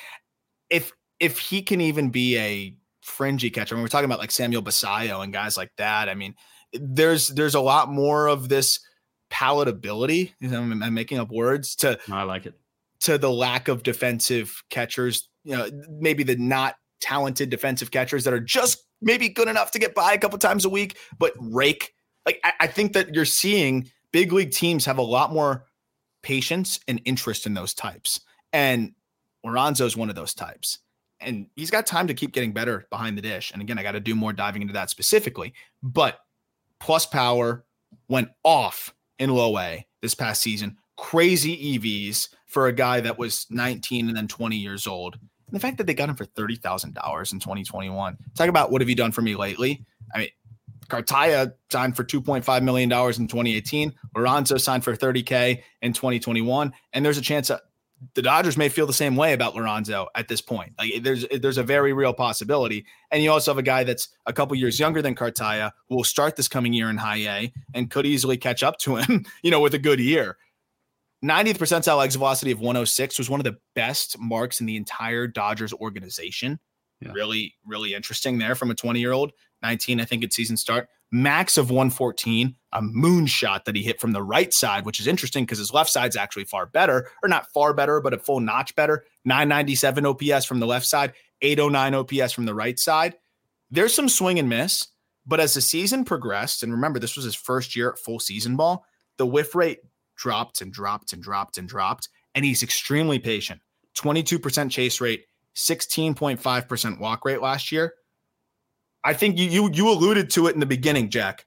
if if he can even be a fringy catcher, when we're talking about like Samuel Basallo and guys like that, I mean, there's there's a lot more of this palatability. I'm, I'm making up words to. No, I like it. To the lack of defensive catchers, you know, maybe the not talented defensive catchers that are just maybe good enough to get by a couple times a week, but rake. Like I, I think that you're seeing big league teams have a lot more patience and interest in those types. And Liranzo is one of those types. And he's got time to keep getting better behind the dish. And again, I got to do more diving into that specifically. But plus power went off in low A this past season. Crazy EVs for a guy that was 19 and then 20 years old. And the fact that they got him for $30,000 in 2021. Talk about what have you done for me lately? I mean, Cartaya signed for $2.5 million in 2018. Liranzo signed for 30K in 2021. And there's a chance that the Dodgers may feel the same way about Liranzo at this point. Like there's there's a very real possibility. And you also have a guy that's a couple years younger than Cartaya who will start this coming year in high A and could easily catch up to him, <laughs> you know, with a good year. 90th percentile exit velocity of 106 was one of the best marks in the entire Dodgers organization. Yeah. Really, really interesting there from a 20 year old. 19, I think, at season start. Max of 114, a moonshot that he hit from the right side, which is interesting because his left side's actually far better, or not far better, but a full notch better. 997 OPS from the left side, 809 OPS from the right side. There's some swing and miss, but as the season progressed, and remember, this was his first year at full season ball, the whiff rate dropped and dropped and dropped and dropped, and he's extremely patient. 22% chase rate, 16.5% walk rate last year. I think you you you alluded to it in the beginning, Jack.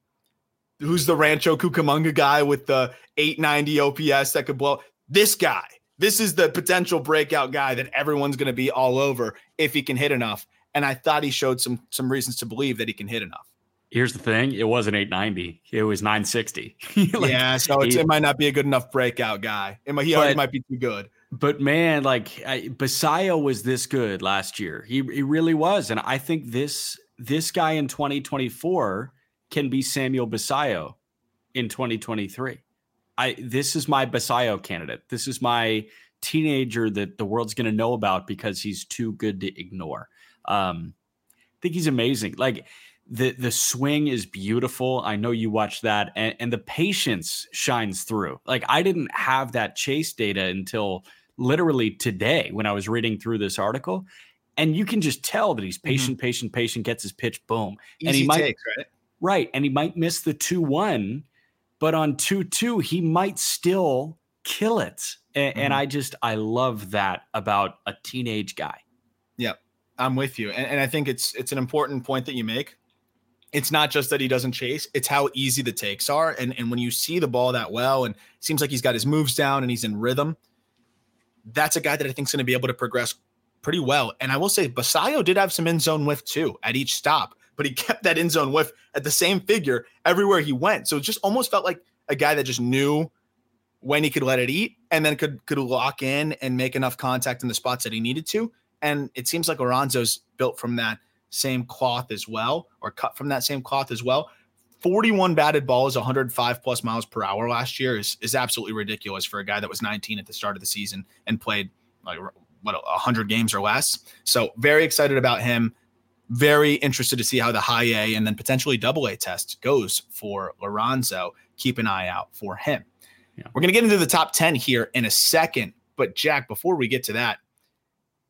Who's the Rancho Cucamonga guy with the 890 OPS that could blow? This guy. This is the potential breakout guy that everyone's going to be all over if he can hit enough. And I thought he showed some some reasons to believe that he can hit enough. Here's the thing: it wasn't 890; it was 960. <laughs> like, yeah, so it might not be a good enough breakout guy. It might, he but, might be too good. But man, like I, Basallo was this good last year. He he really was, and I think this this guy in 2024 can be Samuel Basallo in 2023. I this is my Basallo candidate. This is my teenager that the world's going to know about because he's too good to ignore. Um, I think he's amazing. Like the the swing is beautiful. I know you watched that, and, and the patience shines through. Like I didn't have that chase data until literally today when I was reading through this article, and you can just tell that he's mm-hmm. patient, mm-hmm. patient, patient. Gets his pitch, boom, Easy and he might takes, right? right, and he might miss the two one, but on two two he might still kill it. And, mm-hmm. and, I just I love that about a teenage guy. Yep, I'm with you, and, and I think it's it's an important point that you make. It's not just that he doesn't chase; it's how easy the takes are, and and when you see the ball that well, and seems like he's got his moves down and he's in rhythm. That's a guy that I think is going to be able to progress pretty well. And I will say, Basallo did have some end zone whiff too at each stop, but he <laughs> kept that end zone whiff at the same figure everywhere he went. So it just almost felt like a guy that just knew when he could let it eat and then could could lock in and make enough contact in the spots that he needed to. And it seems like Liranzo's built from that same cloth as well, or cut from that same cloth as well. 41 batted balls, 105 plus miles per hour last year is is absolutely ridiculous for a guy that was 19 at the start of the season and played like what 100 games or less. So very excited about him. Very interested to see how the high A and then potentially double A test goes for Liranzo. Keep an eye out for him. Yeah. We're going to get into the top 10 here in a second. But, Jack, before we get to that,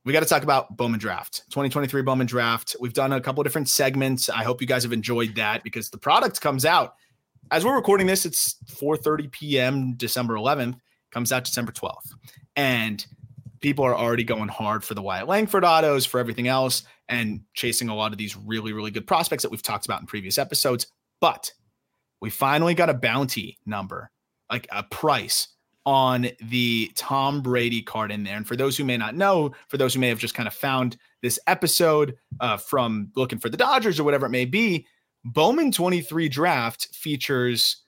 we got to talk about Bowman Draft, 2023 Bowman Draft. We've done a couple different segments. I hope you guys have enjoyed that because the product comes out as we're recording this. It's 4:30 p.m. December 11th. Comes out December 12th, and people are already going hard for the Wyatt Langford autos, for everything else, and chasing a lot of these really, really good prospects that we've talked about in previous episodes. But we finally got a bounty number like a price on the Tom Brady card in there. And for those who may not know, for those who may have just kind of found this episode uh, from looking for the Dodgers or whatever it may be, Bowman 23 draft features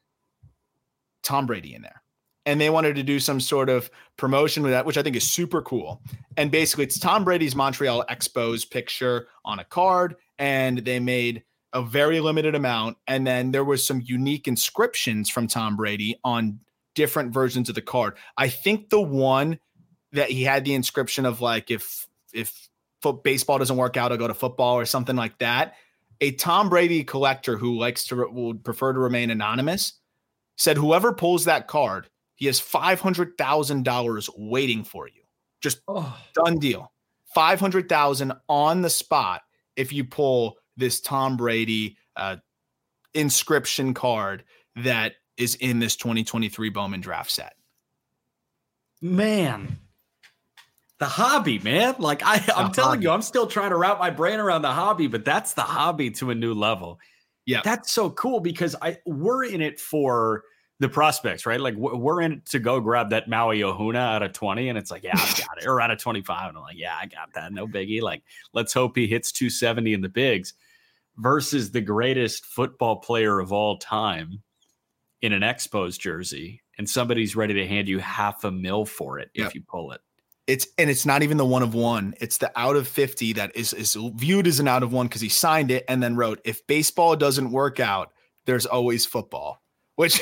Tom Brady in there. And they wanted to do some sort of promotion with that, which I think is super cool. And basically, it's Tom Brady's Montreal Expos picture on a card. And they made a very limited amount. And then there was some unique inscriptions from Tom Brady on different versions of the card. I think the one that he had the inscription of like if if baseball doesn't work out, I'll go to football or something like that. A Tom Brady collector who likes to would prefer to remain anonymous said whoever pulls that card, he has five hundred thousand dollars waiting for you. Just oh. done deal. Five hundred thousand on the spot if you pull this Tom Brady uh, inscription card that is in this 2023 Bowman draft set. Man, the hobby, man. Like I, I'm the telling hobby. you, I'm still trying to wrap my brain around the hobby, but that's the hobby to a new level. Yeah, that's so cool because I we're in it for the prospects, right? Like we're in to go grab that Maui Ahuna out of 20, and it's like, yeah, I got it, or out of 25, and I'm like, yeah, I got that, no biggie. Like, let's hope he hits 270 in the bigs versus the greatest football player of all time in an Expos jersey, and somebody's ready to hand you half a mil for it yep. if you pull it. It's and it's not even the one of one. It's the out of 50 that is is viewed as an out of one because he signed it and then wrote, if baseball doesn't work out, there's always football. Which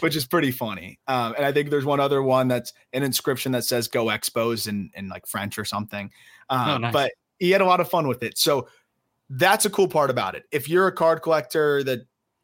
which is pretty funny. Um, and I think there's one other one that's an inscription that says go Expos in, in like French or something. Um, oh, nice. but he had a lot of fun with it. So that's a cool part about it. If you're a card collector that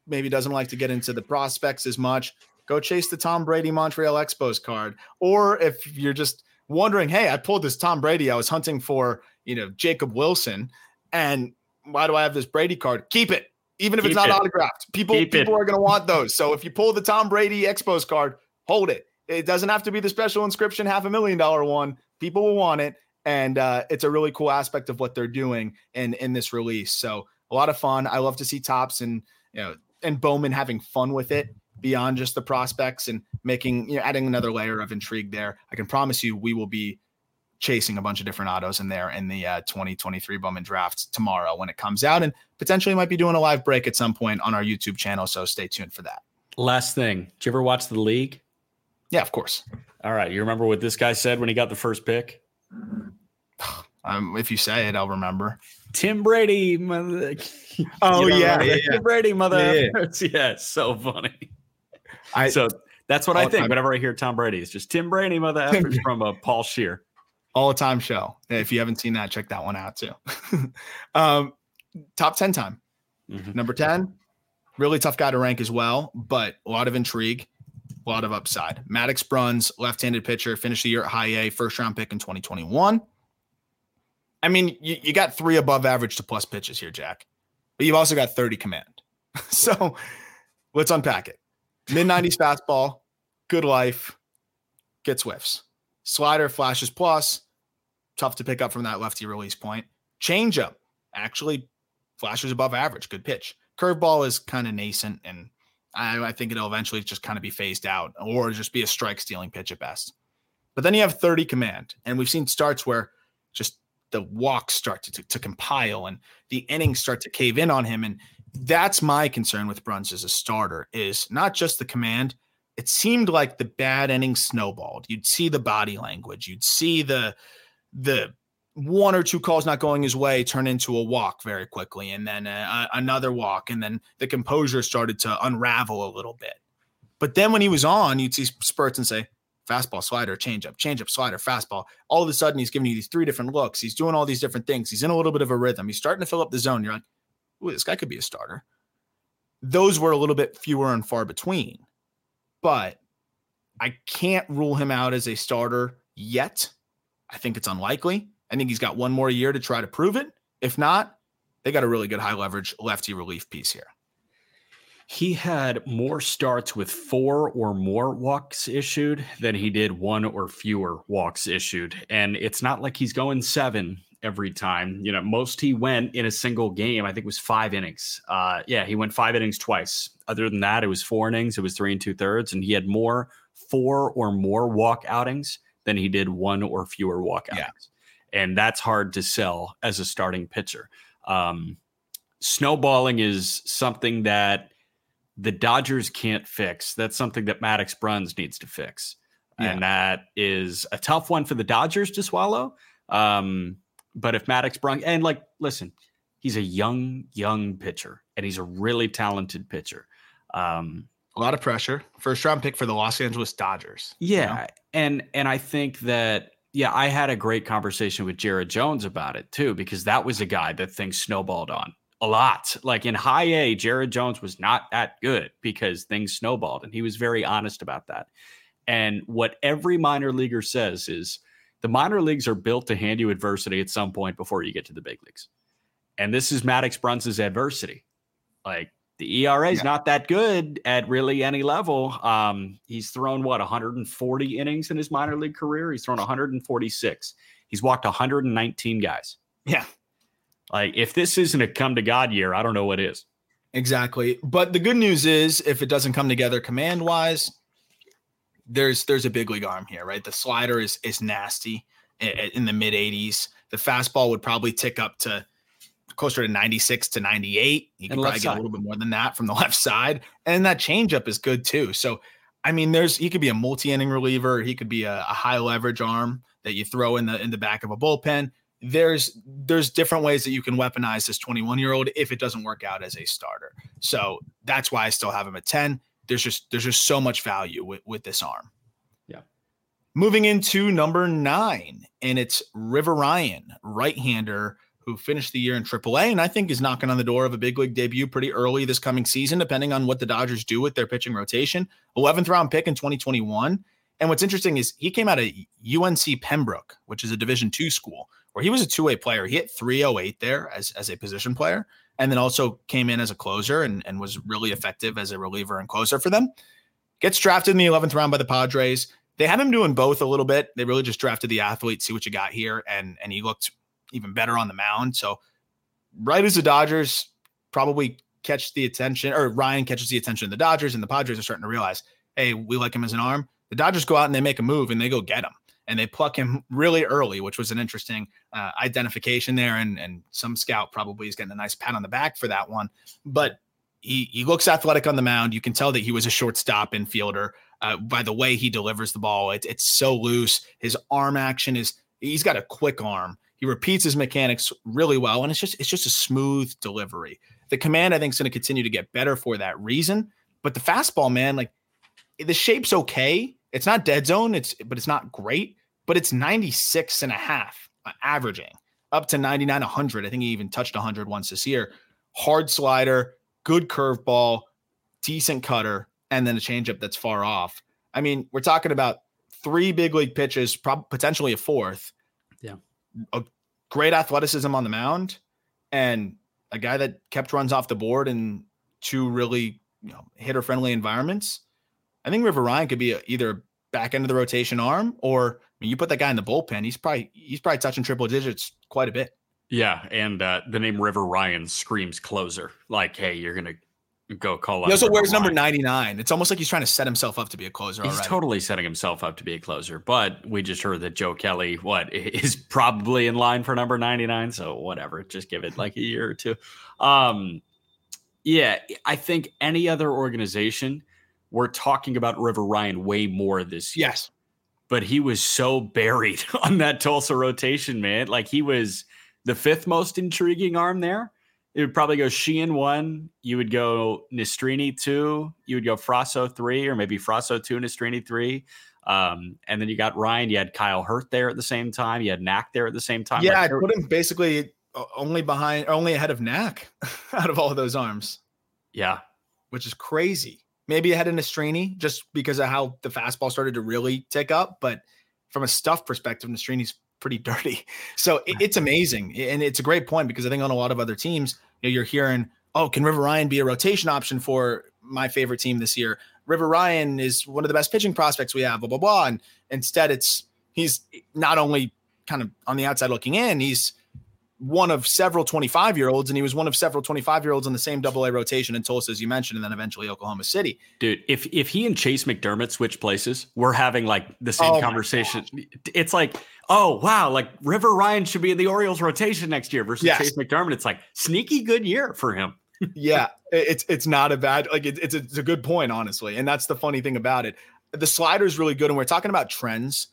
maybe doesn't like to get into the prospects as much, go chase the Tom Brady Montreal Expos card. Or if you're just wondering, hey, I pulled this Tom Brady, I was hunting for, you know, Jacob Wilson, and why do I have this Brady card? Keep it. Even if Keep it's not it. autographed. People Keep people it. are going to want those. So if you pull the Tom Brady Expos card, hold it. It doesn't have to be the special inscription half a million dollar one. People will want it and uh, it's a really cool aspect of what they're doing in in this release. So a lot of fun. I love to see Topps and you know and Bowman having fun with it beyond just the prospects and making you know adding another layer of intrigue there. I can promise you we will be chasing a bunch of different autos in there in the uh, 2023 Bowman draft tomorrow when it comes out and potentially might be doing a live break at some point on our YouTube channel. So stay tuned for that. Last thing, did you ever watch the league? Yeah, of course. All right. You remember what this guy said when he got the first pick? <sighs> Um, if you say it, I'll remember. Tim Brady, mother. <laughs> Oh know, yeah, yeah, Tim Brady, mother. Yeah, yeah. <laughs> yeah so funny. I, so that's what I think. Whenever I hear Tom Brady, it's just Tim Brady, mother from uh, Paul Scheer. All time show. If you haven't seen that, check that one out too. <laughs> um, top ten time. Mm-hmm. Number ten, really tough guy to rank as well, but a lot of intrigue, a lot of upside. Maddox Bruns, left-handed pitcher, finished the year at high A, first round pick in 2021. I mean, you, you got three above average to plus pitches here, Jack, but you've also got 30 command. <laughs> so let's unpack it. Mid 90s fastball, good life, gets whiffs. Slider flashes plus, tough to pick up from that lefty release point. Changeup actually flashes above average, good pitch. Curveball is kind of nascent, and I, I think it'll eventually just kind of be phased out or just be a strike stealing pitch at best. But then you have 30 command, and we've seen starts where just the walks start to, to, to, compile and the innings start to cave in on him. And that's my concern with Bruns as a starter is not just the command, it seemed like the bad inning snowballed. You'd see the body language, you'd see the the one or two calls not going his way turn into a walk very quickly, and then uh, another walk, and then the composure started to unravel a little bit. But then when he was on, you'd see spurts and say, fastball, slider, changeup, changeup, slider, fastball. All of a sudden, he's giving you these three different looks. He's doing all these different things. He's in a little bit of a rhythm. He's starting to fill up the zone. You're like, ooh, this guy could be a starter. Those were a little bit fewer and far between, but I can't rule him out as a starter yet. I think it's unlikely. I think he's got one more year to try to prove it. If not, they got a really good high leverage lefty relief piece here. He had more starts with four or more walks issued than he did one or fewer walks issued. And it's not like he's going seven every time. You know, most he went in a single game, I think was five innings. Uh, yeah, he went five innings twice. Other than that, it was four innings, it was three and two thirds, and he had more four or more walk outings than he did one or fewer walk outings. Yeah. And that's hard to sell as a starting pitcher. Um, snowballing is something that the Dodgers can't fix. That's something that Maddox Bruns needs to fix. Yeah. And that is a tough one for the Dodgers to swallow. Um, but if Maddox Bruns, and like, listen, he's a young, young pitcher and he's a really talented pitcher. Um, a lot of pressure. First round pick for the Los Angeles Dodgers. Yeah. You know? And, and I think that, yeah, I had a great conversation with Jared Jones about it too, because that was a guy that things snowballed on a lot. Like in high A, Jared Jones was not that good because things snowballed, and he was very honest about that. And what every minor leaguer says is the minor leagues are built to hand you adversity at some point before you get to the big leagues. And this is Maddox Bruns's adversity. Like the ERA is yeah. not that good at really any level. Um, he's thrown what 140 innings in his minor league career. He's thrown 146. He's walked 119 guys. Yeah. Like if this isn't a come to God year, I don't know what is. Exactly. But the good news is if it doesn't come together command wise, there's there's a big league arm here, right? The slider is is nasty in the mid 80s. The fastball would probably tick up to closer to 96 to 98. You can probably get a little bit more than that from the <laughs> left side. And that changeup is good too. So I mean, there's he could be a multi-inning reliever, he could be a, a high leverage arm that you throw in the in the back of a bullpen there's there's different ways that you can weaponize this 21 year old if it doesn't work out as a starter. So that's why I still have him at 10. There's just there's just so much value with, with this arm. Yeah. Moving into number nine, and it's River Ryan, right-hander who finished the year in AAA, and I think is knocking on the door of a big league debut pretty early this coming season, depending on what the Dodgers do with their pitching rotation. 11th round pick in 2021. And what's interesting is he came out of UNC Pembroke, which is a Division two school where he was a two way player. He hit 308 there as, as a position player, and then also came in as a closer and, and was really effective as a reliever and closer for them. Gets drafted in the 11th round by the Padres. They have him doing both a little bit. They really just drafted the athlete, see what you got here, and and he looked even better on the mound. So right as the Dodgers probably catch the attention, or Ryan catches the attention of the Dodgers, and the Padres are starting to realize, hey, we like him as an arm. The Dodgers go out and they make a move and they go get him and they pluck him really early, which was an interesting uh, identification there. And and some scout probably is getting a nice pat on the back for that one. But he he looks athletic on the mound. You can tell that he was a shortstop infielder uh, by the way he delivers the ball. It, it's so loose. His arm action is he's got a quick arm. He repeats his mechanics really well, and it's just it's just a smooth delivery. The command I think is going to continue to get better for that reason. But the fastball, man, like the shape's okay. It's not dead zone. It's but it's not great but it's 96 and a half uh, averaging up to 99, 100. I think he even touched 100 once this year. Hard slider, good curveball, decent cutter, and then a changeup that's far off. I mean, we're talking about three big league pitches, prob- potentially a fourth. Yeah. A great athleticism on the mound and a guy that kept runs off the board in two really you know, hitter friendly environments. I think River Ryan could be a, either back end of the rotation arm or mean, you put that guy in the bullpen, he's probably he's probably touching triple digits quite a bit. Yeah, and uh, the name River Ryan screams closer. Like, hey, you're gonna go call. He also wears number ninety nine. It's almost like he's trying to set himself up to be a closer. He's already. totally setting himself up to be a closer. But we just heard that Joe Kelly, what is probably in line for number ninety nine. So whatever, just give it like a year or two. Um, yeah, I think any other organization we're talking about River Ryan way more this year. Yes. But he was so buried <laughs> on that Tulsa rotation, man. Like he was the fifth most intriguing arm there. It would probably go Sheehan one. You would go Nastrini two. You would go Frasso three, or maybe Frasso two, Nastrini three. Um, and then you got Ryan. You had Kyle Hurt there at the same time. You had Knack there at the same time. Yeah, like, I put him basically only behind, only ahead of Knack <laughs> out of all of those arms. Yeah, which is crazy. Maybe ahead of Nastrini just because of how the fastball started to really tick up. But from a stuff perspective, Nastrini's pretty <laughs> dirty. So it, it's amazing. And it's a great point because I think on a lot of other teams, you know, you're hearing, oh, can River Ryan be a rotation option for my favorite team this year? River Ryan is one of the best pitching prospects we have, blah, blah, blah. And instead, it's he's not only kind of on the outside looking in, he's one of several 25 year olds, and he was one of several 25 year olds in the same double A rotation in Tulsa, as you mentioned, and then eventually Oklahoma City. Dude, if if he and Chayce McDermott switch places, we're having like the same oh conversation. It's like, oh wow, like River Ryan should be in the Orioles rotation next year versus yes. Chayce McDermott. It's like sneaky good year for him. <laughs> yeah, it's it's not a bad like it, it's a, it's a good point honestly, and that's the funny thing about it. The slider is really good, and we're talking about trends.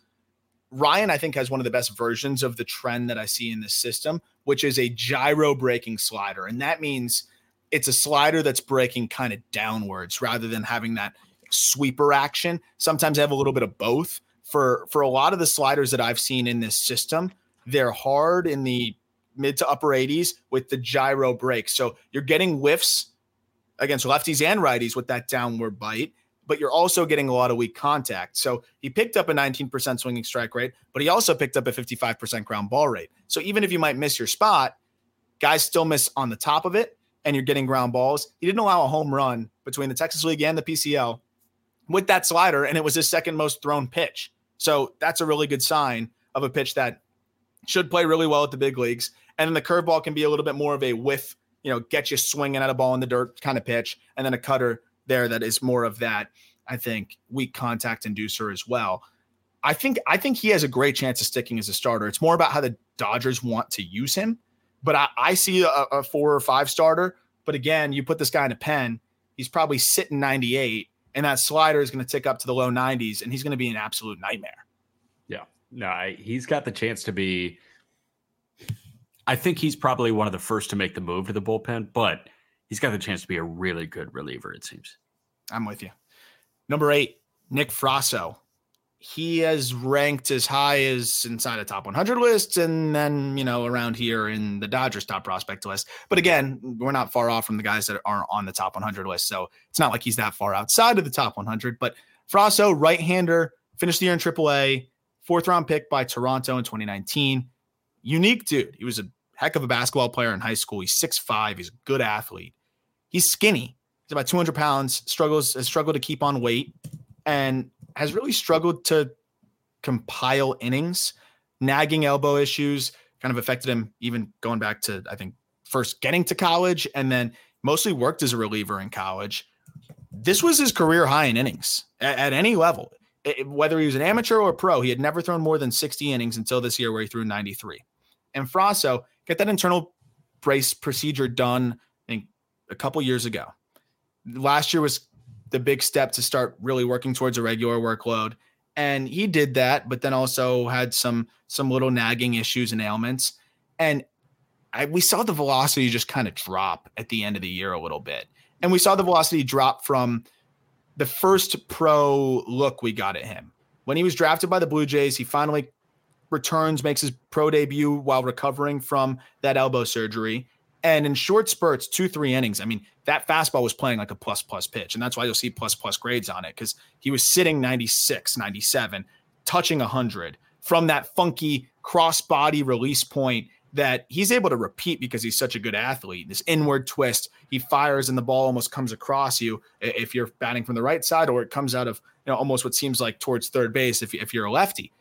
Ryan, I think, has one of the best versions of the trend that I see in this system, which is a gyro breaking slider. And that means it's a slider that's breaking kind of downwards rather than having that sweeper action. Sometimes I have a little bit of both. For for a lot of the sliders that I've seen in this system, they're hard in the mid to upper 80s with the gyro break. So you're getting whiffs against lefties and righties with that downward bite but you're also getting a lot of weak contact. So he picked up a 19% swinging strike rate, but he also picked up a 55% ground ball rate. So even if you might miss your spot, guys still miss on the top of it and you're getting ground balls. He didn't allow a home run between the Texas League and the PCL with that slider, and it was his second most thrown pitch. So that's a really good sign of a pitch that should play really well at the big leagues. And then the curveball can be a little bit more of a whiff, you know, get you swinging at a ball in the dirt kind of pitch, and then a cutter there that is more of that, I think, weak contact inducer as well. I think I think he has a great chance of sticking as a starter. It's more about how the Dodgers want to use him. But I, I see a, a four or five starter. But again, you put this guy in a pen, he's probably sitting 98, and that slider is going to tick up to the low 90s, and he's going to be an absolute nightmare. Yeah. No, I, he's got the chance to be. I think he's probably one of the first to make the move to the bullpen, but he's got the chance to be a really good reliever, it seems. I'm with you. Number eight, Nick Frasso. He has ranked as high as inside a top 100 list and then, you know, around here in the Dodgers top prospect list. But again, we're not far off from the guys that aren't on the top 100 list. So it's not like he's that far outside of the top 100. But Frasso, right hander, finished the year in AAA, fourth round pick by Toronto in 2019. Unique dude. He was a heck of a basketball player in high school. He's 6'5, he's a good athlete. He's skinny. He's about 200 pounds, struggles, has struggled to keep on weight, and has really struggled to compile innings. Nagging elbow issues kind of affected him, even going back to, I think, first getting to college and then mostly worked as a reliever in college. This was his career high in innings at, at any level. Whether he was an amateur or a pro, he had never thrown more than 60 innings until this year where he threw 93. And Frasso, get that internal brace procedure done I think a couple years ago. Last year was the big step to start really working towards a regular workload and he did that but then also had some some little nagging issues and ailments. And I, we saw the velocity just kind of drop at the end of the year a little bit. And we saw the velocity drop from the first pro look we got at him. When he was drafted by the blue jays he finally returns, makes his pro debut while recovering from that elbow surgery. And in short spurts, two, three innings, I mean, that fastball was playing like a plus plus pitch. And that's why you'll see plus plus grades on it because he was sitting 96, 97, touching 100 from that funky cross body release point that he's able to repeat because he's such a good athlete. This inward twist, he fires and the ball almost comes across you if you're batting from the right side, or it comes out of you know almost what seems like towards third base if, if you're a lefty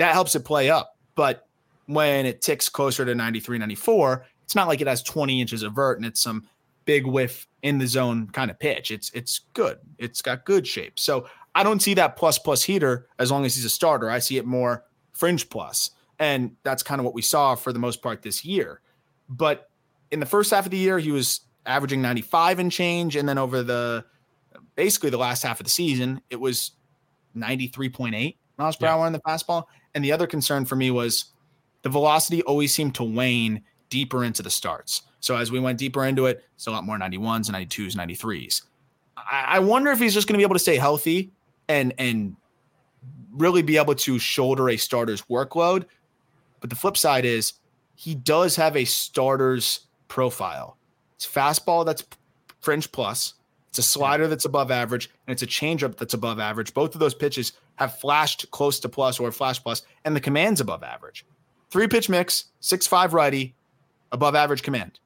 that helps it play up. But when it ticks closer to 93, 94, it's not like it has 20 inches of vert and it's some big whiff in the zone kind of pitch. It's it's good. It's got good shape. So I don't see that plus plus heater as long as he's a starter. I see it more fringe plus. And that's kind of what we saw for the most part this year. But in the first half of the year, he was averaging 95 and change. And then over the basically the last half of the season, it was 93.8 miles per yeah. hour on the fastball. And the other concern for me was the velocity always seemed to wane deeper into the starts. So as we went deeper into it, it's a lot more 91s, 92s, 93s. I, I wonder if he's just going to be able to stay healthy and and really be able to shoulder a starter's workload. But the flip side is he does have a starter's profile. It's fastball that's fringe plus. It's a slider that's above average, and it's a changeup that's above average. Both of those pitches have flashed close to plus or flash plus, and the command's above average. Three pitch mix, six five righty, above average command.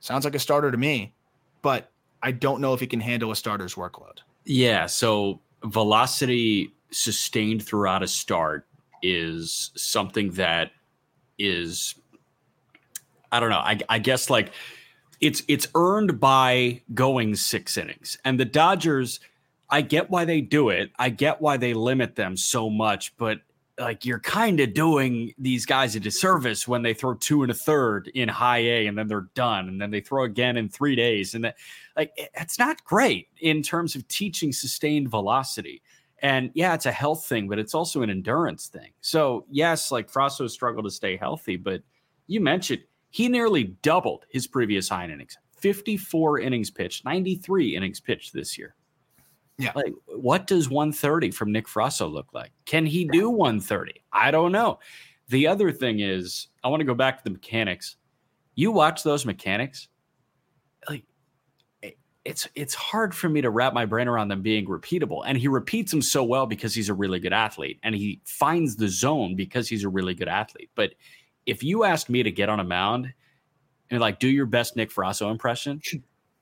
Sounds like a starter to me, but I don't know if he can handle a starter's workload. Yeah. So velocity sustained throughout a start is something that is, I don't know. I, I guess like it's it's earned by going six innings, and the Dodgers. I get why they do it. I get why they limit them so much, but like you're kind of doing these guys a disservice when they throw two and a third in high A and then they're done and then they throw again in three days and that like it's not great in terms of teaching sustained velocity. And yeah, it's a health thing, but it's also an endurance thing. So yes, like Frasso struggled to stay healthy, but you mentioned he nearly doubled his previous high innings. 54 innings pitched, 93 innings pitched this year. Yeah. Like, what does 130 from Nick Frasso look like? Can he do 130? I don't know. The other thing is, I want to go back to the mechanics. You watch those mechanics, like it's it's hard for me to wrap my brain around them being repeatable. And he repeats them so well because he's a really good athlete, and he finds the zone because he's a really good athlete. But if you ask me to get on a mound and like do your best Nick Frasso impression,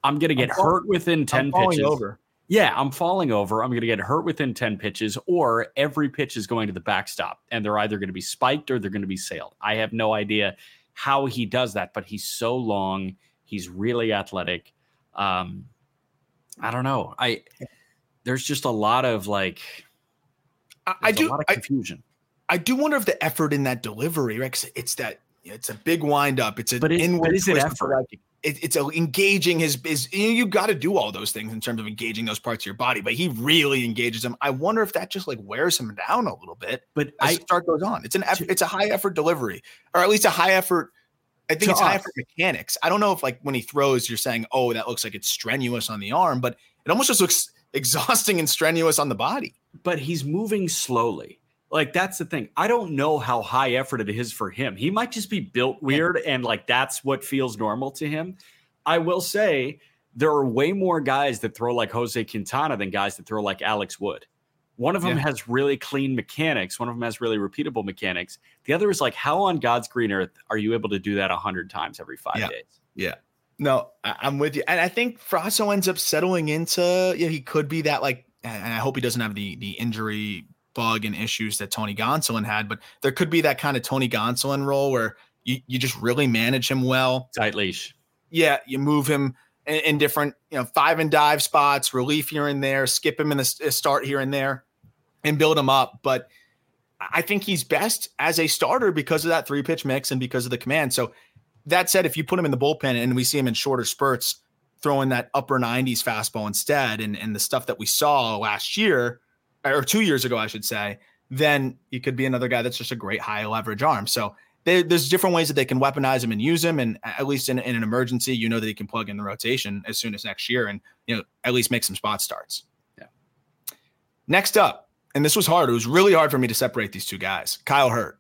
I'm gonna get hurt within 10 pitches. Over yeah, I'm falling over. I'm going to get hurt within 10 pitches, or every pitch is going to the backstop, and they're either going to be spiked or they're going to be sailed. I have no idea how he does that, but he's so long. He's really athletic. Um, I don't know. I there's just a lot of like, I, do a lot of confusion. I, I, do wonder if the effort in that delivery, right? It's that it's a big windup. It's an but inward but is it effort? Like, it, it's a, engaging his is you, know, you got to do all those things in terms of engaging those parts of your body, but he really engages them. I wonder if that just like wears him down a little bit. But as I start goes on. It's an to, it's a high effort delivery, or at least a high effort. I think it's us. high effort mechanics. I don't know if like when he throws, you're saying, oh, that looks like it's strenuous on the arm, but it almost just looks <laughs> exhausting and strenuous on the body. But he's moving slowly. Like that's the thing. I don't know how high effort it is for him. He might just be built weird and like that's what feels normal to him. I will say there are way more guys that throw like Jose Quintana than guys that throw like Alex Wood. One of them yeah. has really clean mechanics. One of them has really repeatable mechanics. The other is like, how on God's green earth are you able to do that a hundred times every five yeah. days? Yeah. No, I- am with you. And I think Frasso ends up settling into, yeah, he could be that like, and I hope he doesn't have the the injury bug and issues that Tony Gonsolin had, but there could be that kind of Tony Gonsolin role where you, you just really manage him well. Tight leash. Yeah, you move him in, in different, you know, five and dive spots, relief here and there, skip him in the start here and there, and build him up. But I think he's best as a starter because of that three pitch mix and because of the command. So that said, if you put him in the bullpen and we see him in shorter spurts, throwing that upper 90s fastball instead, and, and the stuff that we saw last year, or two years ago, I should say, then he could be another guy that's just a great high leverage arm. So they, there's different ways that they can weaponize him and use him. And at least in, in, an emergency, you know that he can plug in the rotation as soon as next year and, you know, at least make some spot starts. Yeah. Next up, and this was hard. It was really hard for me to separate these two guys. Kyle Hurt.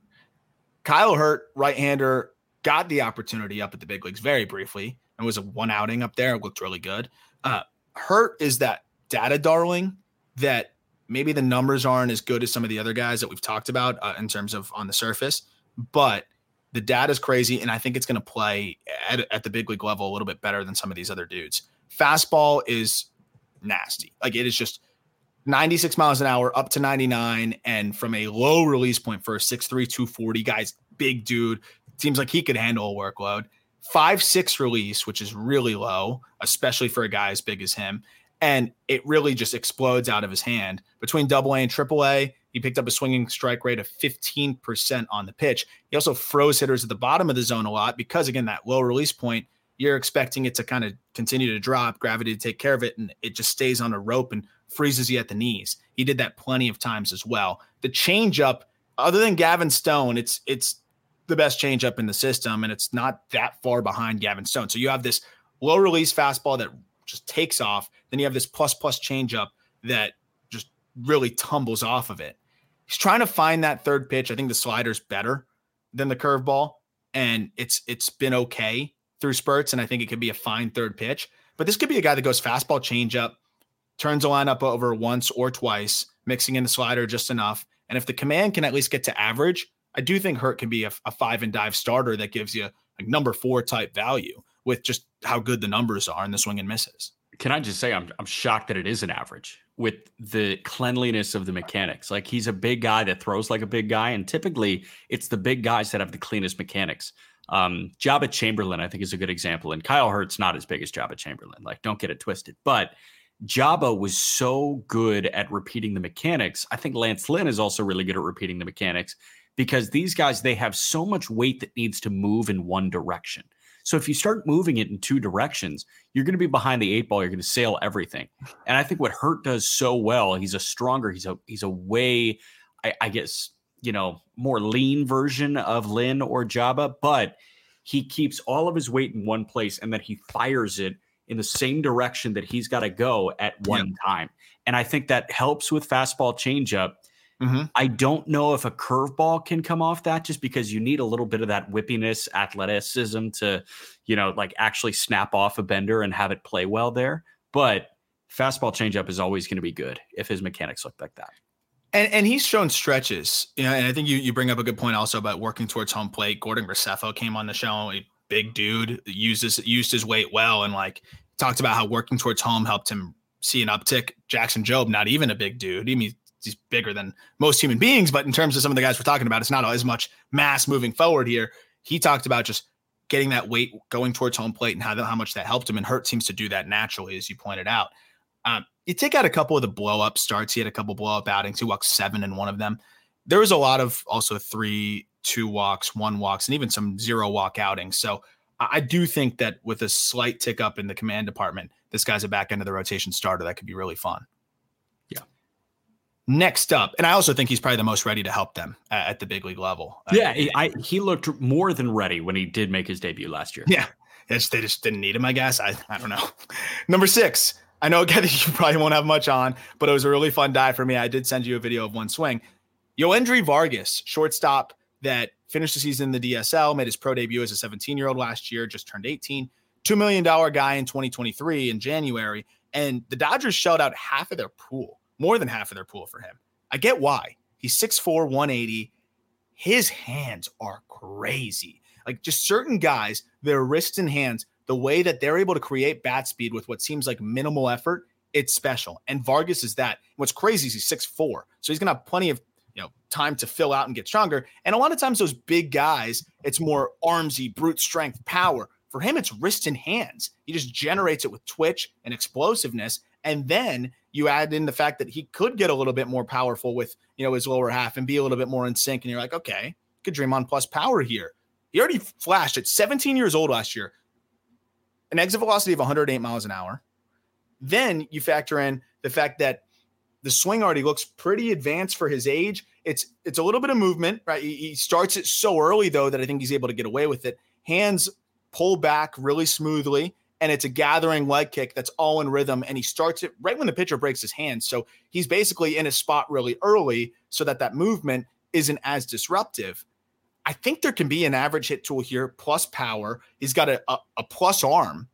Kyle Hurt, right hander, got the opportunity up at the big leagues very briefly and was a one outing up there. It looked really good. Uh, Hurt is that data darling that maybe the numbers aren't as good as some of the other guys that we've talked about uh, in terms of on the surface, but the data is crazy, and I think it's going to play at, at the big league level a little bit better than some of these other dudes. Fastball is nasty. Like it is just 96 miles an hour up to 99, and from a low release point for a 6'3, 240 guys, big dude. Seems like he could handle a workload. Five six release, which is really low, especially for a guy as big as him and it really just explodes out of his hand. Between double A and triple A, he picked up a swinging strike rate of 15% on the pitch. He also froze hitters at the bottom of the zone a lot because, again, that low release point you're expecting it to kind of continue to drop, gravity to take care of it, and it just stays on a rope and freezes you at the knees. He did that plenty of times as well. The changeup, other than Gavin Stone, it's it's the best changeup in the system, and it's not that far behind Gavin Stone. So you have this low release fastball that just takes off. Then you have this plus plus changeup that just really tumbles off of it. He's trying to find that third pitch. I think the slider's better than the curveball, and it's it's been okay through spurts, and I think it could be a fine third pitch. But this could be a guy that goes fastball changeup, turns the lineup over once or twice, mixing in the slider just enough. And if the command can at least get to average, I do think Hurt can be a, a five and dive starter that gives you like number four type value with just how good the numbers are in the swing and misses. Can I just say I'm I'm shocked that it is an average with the cleanliness of the mechanics. Like he's a big guy that throws like a big guy, and typically it's the big guys that have the cleanest mechanics. Um, Joba Chamberlain, I think, is a good example, and Kyle Hurt's not as big as Joba Chamberlain. Like, don't get it twisted, but Joba was so good at repeating the mechanics. I think Lance Lynn is also really good at repeating the mechanics because these guys they have so much weight that needs to move in one direction. So if you start moving it in two directions, you're going to be behind the eight ball. You're going to sail everything. And I think what Hurt does so well, he's a stronger, he's a he's a way, I, I guess, you know, more lean version of Lynn or Joba, but he keeps all of his weight in one place and then he fires it in the same direction that he's got to go at one time. And I think that helps with fastball changeup Mm-hmm. I don't know if a curveball can come off that just because you need a little bit of that whippiness, athleticism to, you know, like actually snap off a bender and have it play well there. But fastball changeup is always going to be good if his mechanics look like that. And, and he's shown stretches, you know, and I think you, you bring up a good point also about working towards home plate. Gordon Graceffo came on the show, a big dude, used his, used his weight well, and like talked about how working towards home helped him see an uptick. Jackson Jobe, not even a big dude. I mean, he's bigger than most human beings, but in terms of some of the guys we're talking about, it's not as much mass moving forward here. He talked about just getting that weight going towards home plate and how, how much that helped him. And Hurt seems to do that naturally, as you pointed out. Um, you take out a couple of the blow up starts. He had a couple blow up outings. He walked seven in one of them. There was a lot of also three, two walks, one walks, and even some zero walk outings. So I do think that with a slight tick up in the command department, this guy's a back end of the rotation starter that could be really fun. Next up, and I also think he's probably the most ready to help them at, at the big league level. Yeah, uh, I, he looked more than ready when he did make his debut last year. Yeah, it's, they just didn't need him, I guess. I, I don't know. <laughs> Number six, I know again <laughs> you probably won't have much on, but it was a really fun dive for me. I did send you a video of one swing. Yoendry Vargas, shortstop that finished the season in the DSL, made his pro debut as a 17 year old last year, just turned 18. $2 million guy in 2023 in January. And the Dodgers shelled out half of their pool more than half of their pool for him. I get why. He's 6'4, 180. His hands are crazy. Like just certain guys, their wrists and hands, the way that they're able to create bat speed with what seems like minimal effort, it's special. And Vargas is that. What's crazy is he's 6'4. So he's gonna have plenty of you know time to fill out and get stronger. And a lot of times those big guys, it's more armsy, brute strength, power. For him, it's wrists and hands. He just generates it with twitch and explosiveness. And then you add in the fact that he could get a little bit more powerful with you know his lower half and be a little bit more in sync. And you're like, okay, could dream on plus power here. He already flashed at 17 years old last year, an exit velocity of 108 miles an hour. Then you factor in the fact that the swing already looks pretty advanced for his age. It's it's a little bit of movement, right? He, he starts it so early though that I think he's able to get away with it. Hands pull back really smoothly and it's a gathering leg kick that's all in rhythm. And he starts it right when the pitcher breaks his hand. So he's basically in a spot really early so that that movement isn't as disruptive. I think there can be an average hit tool here plus power. He's got a, a, a plus arm.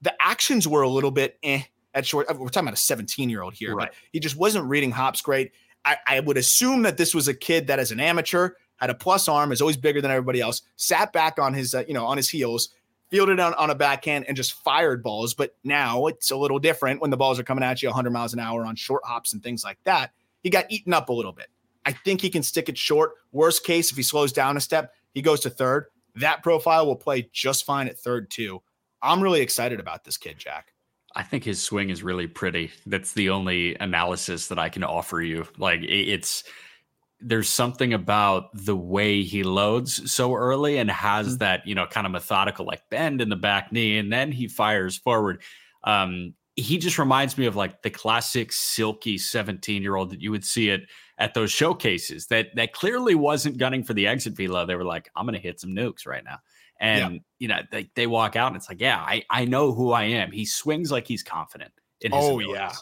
The actions were a little bit eh at short. We're talking about a 17 year old here, right. but he just wasn't reading hops great. I, I would assume that this was a kid that, as an amateur, had a plus arm, is always bigger than everybody else, sat back on his, uh, you know, on his heels, fielded on, on a backhand and just fired balls. But now it's a little different when the balls are coming at you 100 miles an hour on short hops and things like that. He got eaten up a little bit. I think he can stick it short. Worst case, if he slows down a step, he goes to third. That profile will play just fine at third, too. I'm really excited about this kid, Jack. I think his swing is really pretty. That's the only analysis that I can offer you. Like it's there's something about the way he loads so early and has mm-hmm. that, you know, kind of methodical like bend in the back knee and then he fires forward. Um, he just reminds me of like the classic silky 17 year old that you would see it at those showcases that that clearly wasn't gunning for the exit velo. They were like, I'm gonna hit some nukes right now. And yeah. you know, they, they walk out and it's like, yeah, I, I know who I am. He swings like he's confident in his Oh abilities. yeah.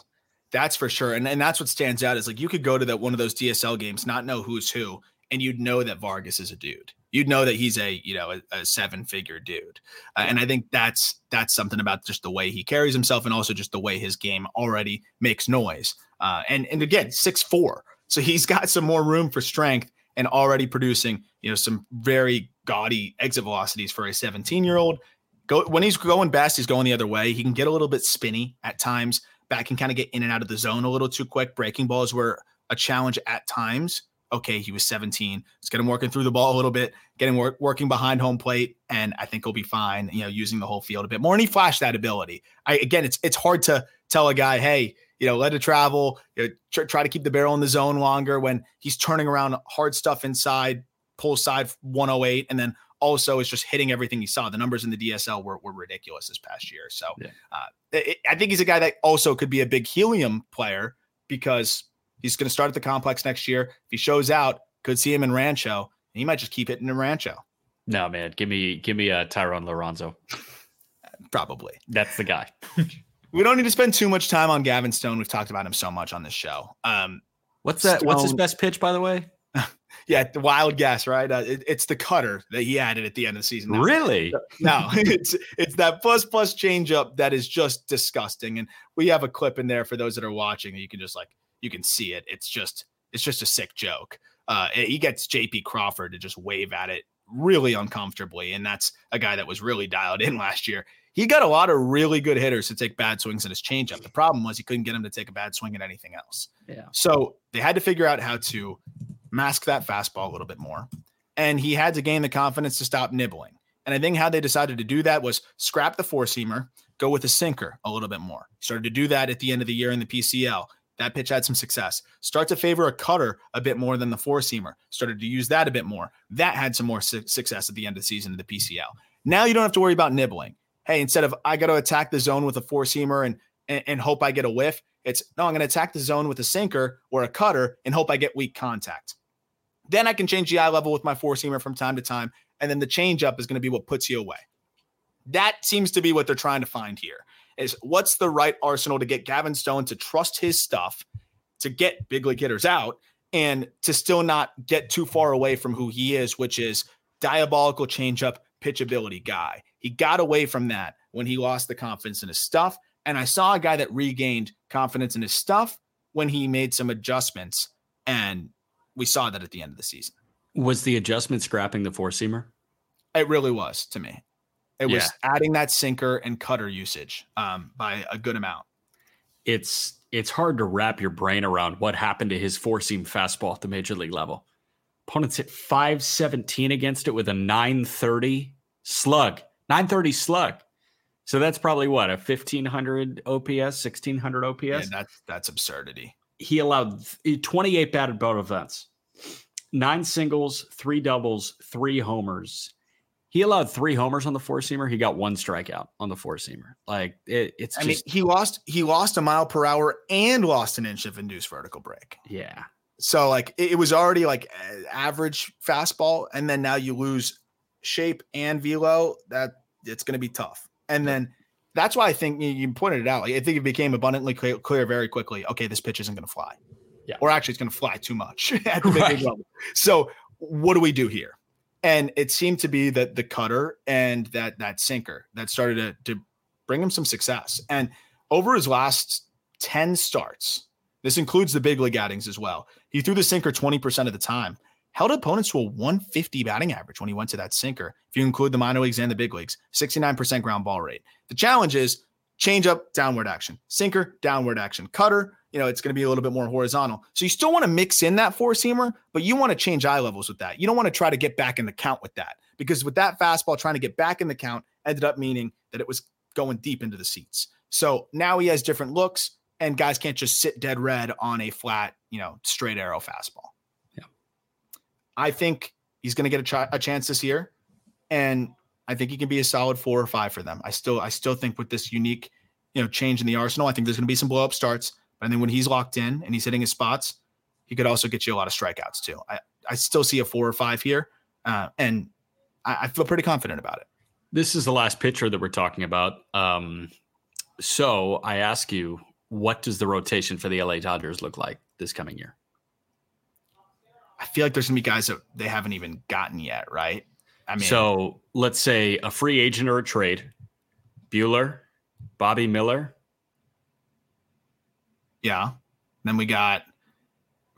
That's for sure. And and that's what stands out is like you could go to that one of those DSL games, not know who's who, and you'd know that Vargas is a dude. You'd know that he's a you know a, a seven figure dude. Uh, and I think that's that's something about just the way he carries himself and also just the way his game already makes noise. Uh, and and again, six four, so he's got some more room for strength and already producing you know some very gaudy exit velocities for a 17 year old. Go when he's going best, he's going the other way. He can get a little bit spinny at times back can kind of get in and out of the zone a little too quick. Breaking balls were a challenge at times. Okay, he was 17. Let's get him working through the ball a little bit, getting work, working behind home plate, and I think he'll be fine. You know, using the whole field a bit more. And he flashed that ability. I again, it's it's hard to tell a guy, hey, you know, let it travel. You know, tr- try to keep the barrel in the zone longer when he's turning around hard stuff inside, pull side 108, and then also is just hitting everything he saw. The numbers in the DSL were, were ridiculous this past year. So yeah. uh, it, I think he's a guy that also could be a big helium player because he's going to start at the complex next year. If he shows out, could see him in Rancho. and He might just keep hitting in Rancho. No, man. Give me give me a Thayron Liranzo. <laughs> Probably. That's the guy. <laughs> we don't need to spend too much time on Gavin Stone. We've talked about him so much on this show. Um, what's that? Stone, what's his best pitch, by the way? Yeah, the wild guess, right? Uh, it, it's the cutter that he added at the end of the season. No, really? <laughs> No, it's it's that plus plus changeup that is just disgusting. And we have a clip in there for those that are watching you can just like you can see it. It's just it's just a sick joke. Uh, he gets JP Crawford to just wave at it really uncomfortably, and that's a guy that was really dialed in <laughs> last year. He got a lot of really good hitters to take bad swings in his changeup. The problem was he couldn't get him to take a bad swing at anything else. Yeah. So they had to figure out how to mask that fastball a little bit more. And he had to gain the confidence to stop nibbling. And I think how they decided to do that was scrap the four seamer, go with a sinker a little bit more. Started to do that at the end of the year in the PCL. That pitch had some success. Start to favor a cutter a bit more than the four seamer. Started to use that a bit more. That had some more su- success at the end of the season in the PCL. Now you don't have to worry about nibbling. Hey, instead of I got to attack the zone with a four seamer and, and, and hope I get a whiff, it's no, I'm going to attack the zone with a sinker or a cutter and hope I get weak contact. Then I can change the eye level with my four seamer from time to time. And then the changeup is going to be what puts you away. That seems to be what they're trying to find here is what's the right arsenal to get Gavin Stone to trust his stuff, to get big league hitters out, and to still not get too far away from who he is, which is diabolical changeup pitchability guy. He got away from that when he lost the confidence in his stuff. And I saw a guy that regained confidence in his stuff when he made some adjustments and we saw that at the end of the season. Was the adjustment scrapping the four seamer? It really was to me. It was yeah. adding that sinker and cutter usage um, by a good amount. It's it's hard to wrap your brain around what happened to his four seam fastball at the major league level. Opponents hit 517 against it with a 930 slug, 930 slug. So that's probably what a 1500 OPS, 1600 OPS. Yeah, that's that's absurdity he allowed 28 batted ball events, nine singles, three doubles, three homers. He allowed three homers on the four seamer. He got one strikeout on the four seamer. Like it, it's. I just, mean, he lost. He lost a mile per hour and lost an inch of induced vertical break. Yeah. So like it, it was already like average fastball, and then now you lose shape and velo. That it's going to be tough. And then that's why I think you pointed it out. I think it became abundantly clear, clear very quickly. Okay, this pitch isn't going to fly. Yeah. Or actually, it's going to fly too much <laughs> at the right. level. So, what do we do here? And it seemed to be that the cutter and that that sinker that started to, to bring him some success. And over his last 10 starts, this includes the big league outings as well. He threw the sinker 20% of the time held opponents to a 150 batting average when he went to that sinker. If you include the minor leagues and the big leagues, 69% ground ball rate. The challenge is change up, downward action, sinker, downward action, cutter. You know, it's going to be a little bit more horizontal. So you still want to mix in that four seamer, but you want to change eye levels with that. You don't want to try to get back in the count with that because with that fastball, trying to get back in the count ended up meaning that it was going deep into the seats. So now he has different looks, and guys can't just sit dead red on a flat, you know, straight arrow fastball. I think he's going to get a, ch- a chance this year, and I think he can be a solid four or five for them. I still, I still think with this unique, you know, change in the arsenal, I think there's going to be some blow up starts. But then when he's locked in and he's hitting his spots, he could also get you a lot of strikeouts too. I, I still see a four or five here, uh, and I, I, feel pretty confident about it. This is the last pitcher that we're talking about. Um, so I ask you, what does the rotation for the LA Dodgers look like this coming year? I feel like there's gonna be guys that they haven't even gotten yet, right? I mean, so let's say a free agent or a trade, Buehler, Bobby Miller. Yeah. Then we got,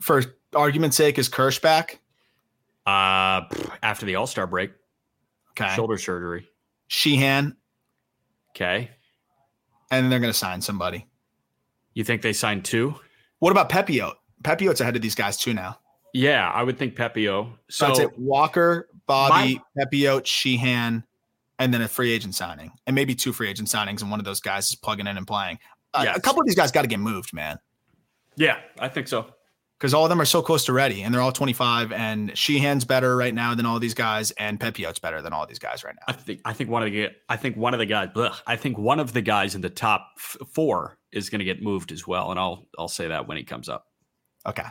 for argument's sake, is Kersh back? Uh, after the All Star break. Okay. Shoulder surgery. Sheehan. Okay. And then they're going to sign somebody. You think they signed two? What about Pepiot? Pepiot's ahead of these guys too now. Yeah, I would think Pepiot. So that's it. Walker, Bobby, my, Pepiot, Sheehan, and then a free agent signing, and maybe two free agent signings, and one of those guys is plugging in and playing. Uh, yes. A couple of these guys got to get moved, man. Yeah, I think so. Because all of them are so close to ready, and they're all 25. And Sheehan's better right now than all these guys, and Pepiot's better than all these guys right now. I think. I think one of the. I think one of the guys. I think one of the guys in the top f- four is going to get moved as well, and I'll I'll say that when he comes up. Okay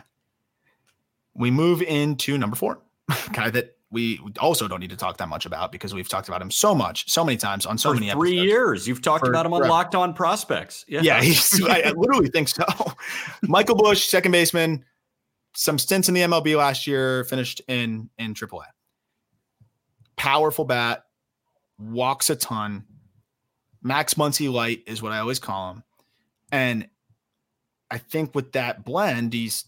we move into number four, <laughs> guy that we also don't need to talk that much about because we've talked about him so much, so many times on so For many three episodes. years. You've talked about him on forever. Locked On Prospects. Yeah, yeah <laughs> I, I literally think so. Michael Busch, second baseman, some stints in the MLB last year, finished in in AAA. Powerful bat, walks a ton. Max Muncy light is what I always call him, and I think with that blend, he's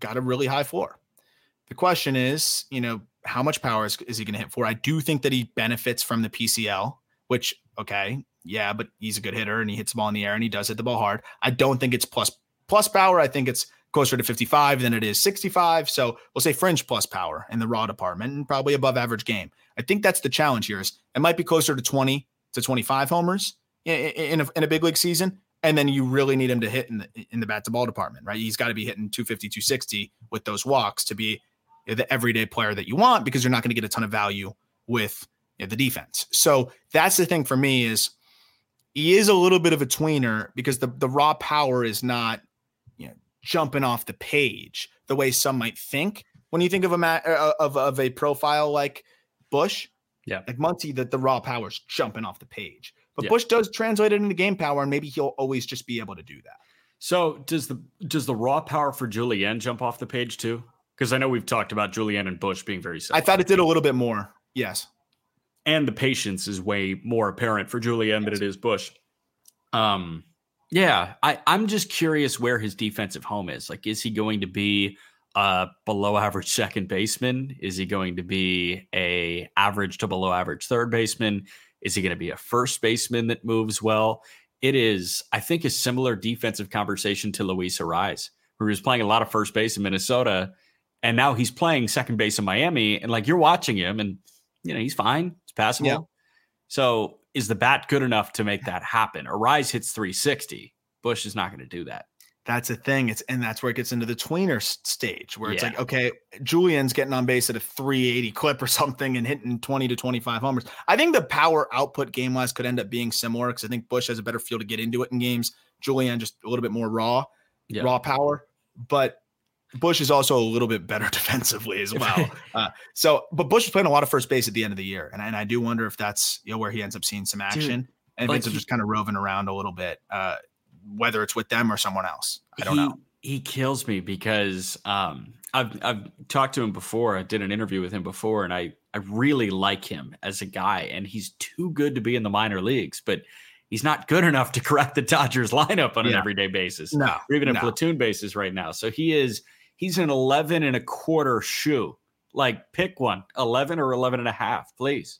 got a really high floor. The question is, you know, how much power is, is he going to hit for? I do think that he benefits from the PCL, which, okay, yeah, but he's a good hitter and he hits the ball in the air and he does hit the ball hard. I don't think it's plus plus power. I think it's closer to 55 than it is 65. So we'll say fringe plus power in the raw department and probably above average game. I think that's the challenge here is it might be closer to 20 to 25 homers in, a, in a big league season. And then you really need him to hit in the, in the bat to ball department, right? He's got to be hitting 250, 260 with those walks to be the everyday player that you want because you're not going to get a ton of value with you know, the defense. So that's the thing for me is he is a little bit of a tweener because the the raw power is not you know jumping off the page the way some might think when you think of a ma- uh, of of a profile like Busch, Yeah, like Muncy, that the raw power is jumping off the page. But yeah. Busch does translate it into game power, and maybe he'll always just be able to do that. So does the does the raw power for Julien jump off the page too? Because I know we've talked about Julien and Busch being very similar. I thought it did a little bit more. Yes. And the patience is way more apparent for Julien yes. than it is Busch. Um, yeah, I, I'm just curious where his defensive home is. Like, is he going to be a below average second baseman? Is he going to be a average to below average third baseman? Is he going to be a first baseman that moves well? It is, I think, a similar defensive conversation to Luis Arraez, who was playing a lot of first base in Minnesota and now he's playing second base in Miami, and like you're watching him, and you know he's fine, it's passable. Yeah. So is the bat good enough to make that happen? Arraez hits 360. Busch is not going to do that. That's a thing. It's and that's where it gets into the tweener stage where it's yeah. like, okay, Julien's getting on base at a 380 clip or <laughs> something and hitting 20 to 25 homers. I think the power output game wise could end up being similar because I think Busch has a better feel to get into it in games. Julien just a little bit more raw, yeah. raw power. But Busch is also a little bit better <laughs> defensively as well. Uh, so, but Busch is playing a lot of first base at the end of the year, and, and I do wonder if that's you know where he ends up seeing some action Dude, and like ends up just kind of roving around a little bit, uh, whether it's with them or someone else. I don't he, know. He kills me because um, I've I've talked to him before. I did an interview with him before, and I I really like him as a guy, and he's too good to be in the minor leagues, but he's not good enough to <laughs> correct the Dodgers lineup on yeah. an everyday basis, no, or even a no. platoon basis right now. So he is he's an 11 and a quarter shoe. Like pick one, 11 or 11 and a half, please.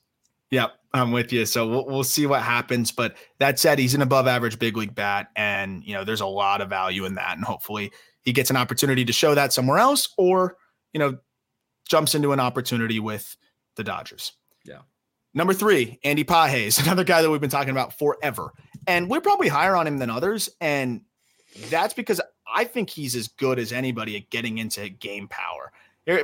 Yep, I'm with you. So we'll, we'll see what happens. But that said, he's an above average big league bat. And, you know, there's a lot of value in that. And hopefully he gets an opportunity to show that somewhere else or, you know, jumps into an opportunity with the Dodgers. Yeah. Number three, Andy Pages, <laughs> another guy that we've been talking about forever. And we're probably higher on him than others. And that's because I think he's as good as anybody at getting into game power.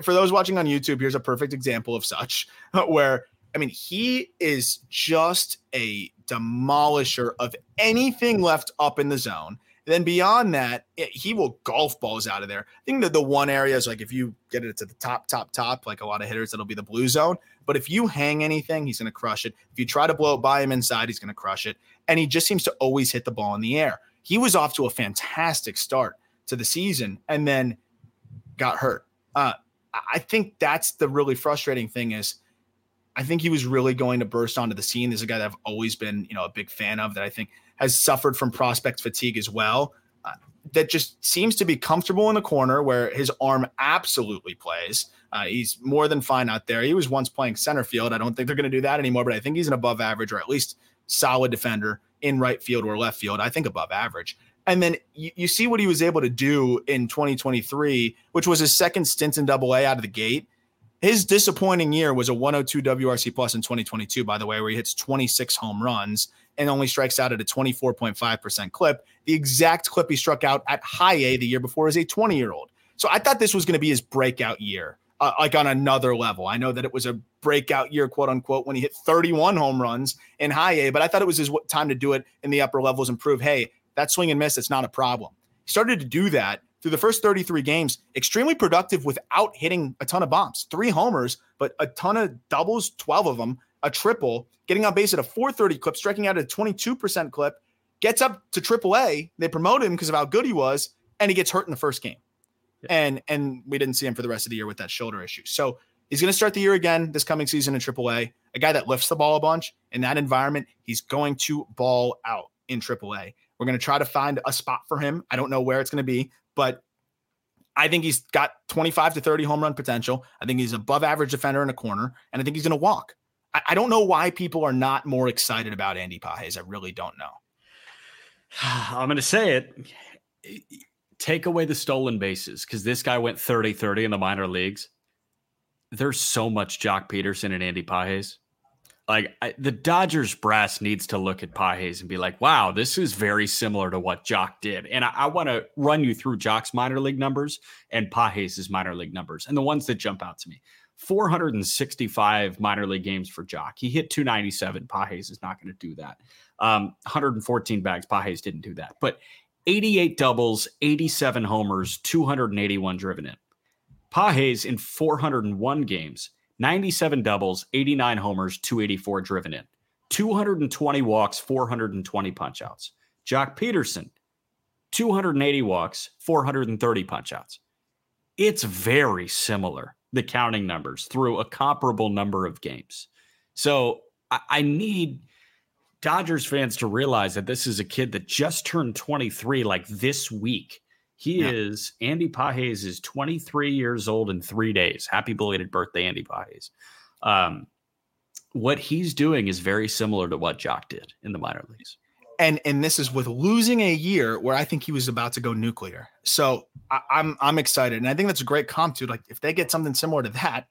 For those watching on YouTube, here's a perfect example of such <laughs> where I mean, he is just a demolisher of anything left up in the zone. then beyond that, it, he will golf balls out of there. I think that the one area is like if you get it to the top, top, top, like a lot of hitters, it'll be the blue zone. But if you hang anything, he's going to crush it. If you try to blow it by him inside, he's going to crush it. And he just seems to always hit the ball in the air. He was off to a fantastic start to the season and then got hurt. Uh, I think that's the really frustrating thing is I think he was really going to burst onto the scene. There's a guy that I've always been, you know, a big fan of that I think has suffered from prospect fatigue as well. Uh, that just seems to be comfortable in the corner where his arm absolutely plays. Uh, he's more than fine out there. He was once playing center field. I don't think they're going to do that anymore, but I think he's an above average or at least solid defender in right field or left field. I think above average. And then you, you see what he was able to do in 2023, which was his second stint in double A out of the gate his disappointing year was a 102 WRC plus in 2022, by the way, where he hits 26 home runs and only strikes out at a 24.5% clip. The exact clip he struck out at high A the year before as a 20 year old. So I thought this was going to be his breakout year, uh, like on another level. I know that it was a breakout year, quote unquote, when he hit 31 home runs in high A, but I thought it was his time to do it in the upper levels and prove, hey, that swing and miss, it's not a problem. He started to do that through the first 33 games, extremely productive without hitting a ton of bombs. Three homers, but a ton of doubles, 12 of them, a triple, getting on base at a 430 clip, striking out at a 22% clip, gets up to AAA. They promote him because of how good he was, and he gets hurt in the first game. Yeah. And and we didn't see him for the rest of the year with that shoulder issue. So he's going to start the year again this coming season in AAA. A guy that lifts the ball a bunch in that environment, he's going to ball out in AAA. We're going to try to find a spot for him. I don't know where it's going to be, but I think he's got 25 to 30 home run potential. I think he's above average defender in a corner, and I think he's going to walk. I, I, don't know why people are not more excited about Andy Pages. I really don't know. <sighs> I'm going to say it. Take away the stolen bases because this guy went 30 30 in the minor leagues. There's so much Joc Pederson and Andy Pages like I, the Dodgers brass needs to look at Pages and be like, wow, this is very similar to what Joc did. And I, I want to run you through Joc's minor league numbers and Pages' minor league numbers and the ones that jump out to me. 465 minor league games for Joc. He hit 297. Pages is not going to do that. Um, 114 bags. Pages didn't do that. But 88 doubles, 87 homers, 281 driven in. Pages in 401 games 97 doubles, 89 homers, 284 driven in, 220 walks, 420 punchouts. Joc Pederson, 280 walks, 430 punchouts. It's very similar, the counting numbers through a comparable number of games. So I, I need Dodgers fans to realize that this is a kid that just turned 23 like this week. He yeah. is Andy Pages is 23 years old in three days. Happy belated birthday, Andy Pages. Um, what he's doing is very similar to what Joc did in the minor leagues. And and this is with losing a year where I think he was about to go nuclear. So I, am I'm, I'm excited, and I think that's a great comp too. Like if they get something similar to that,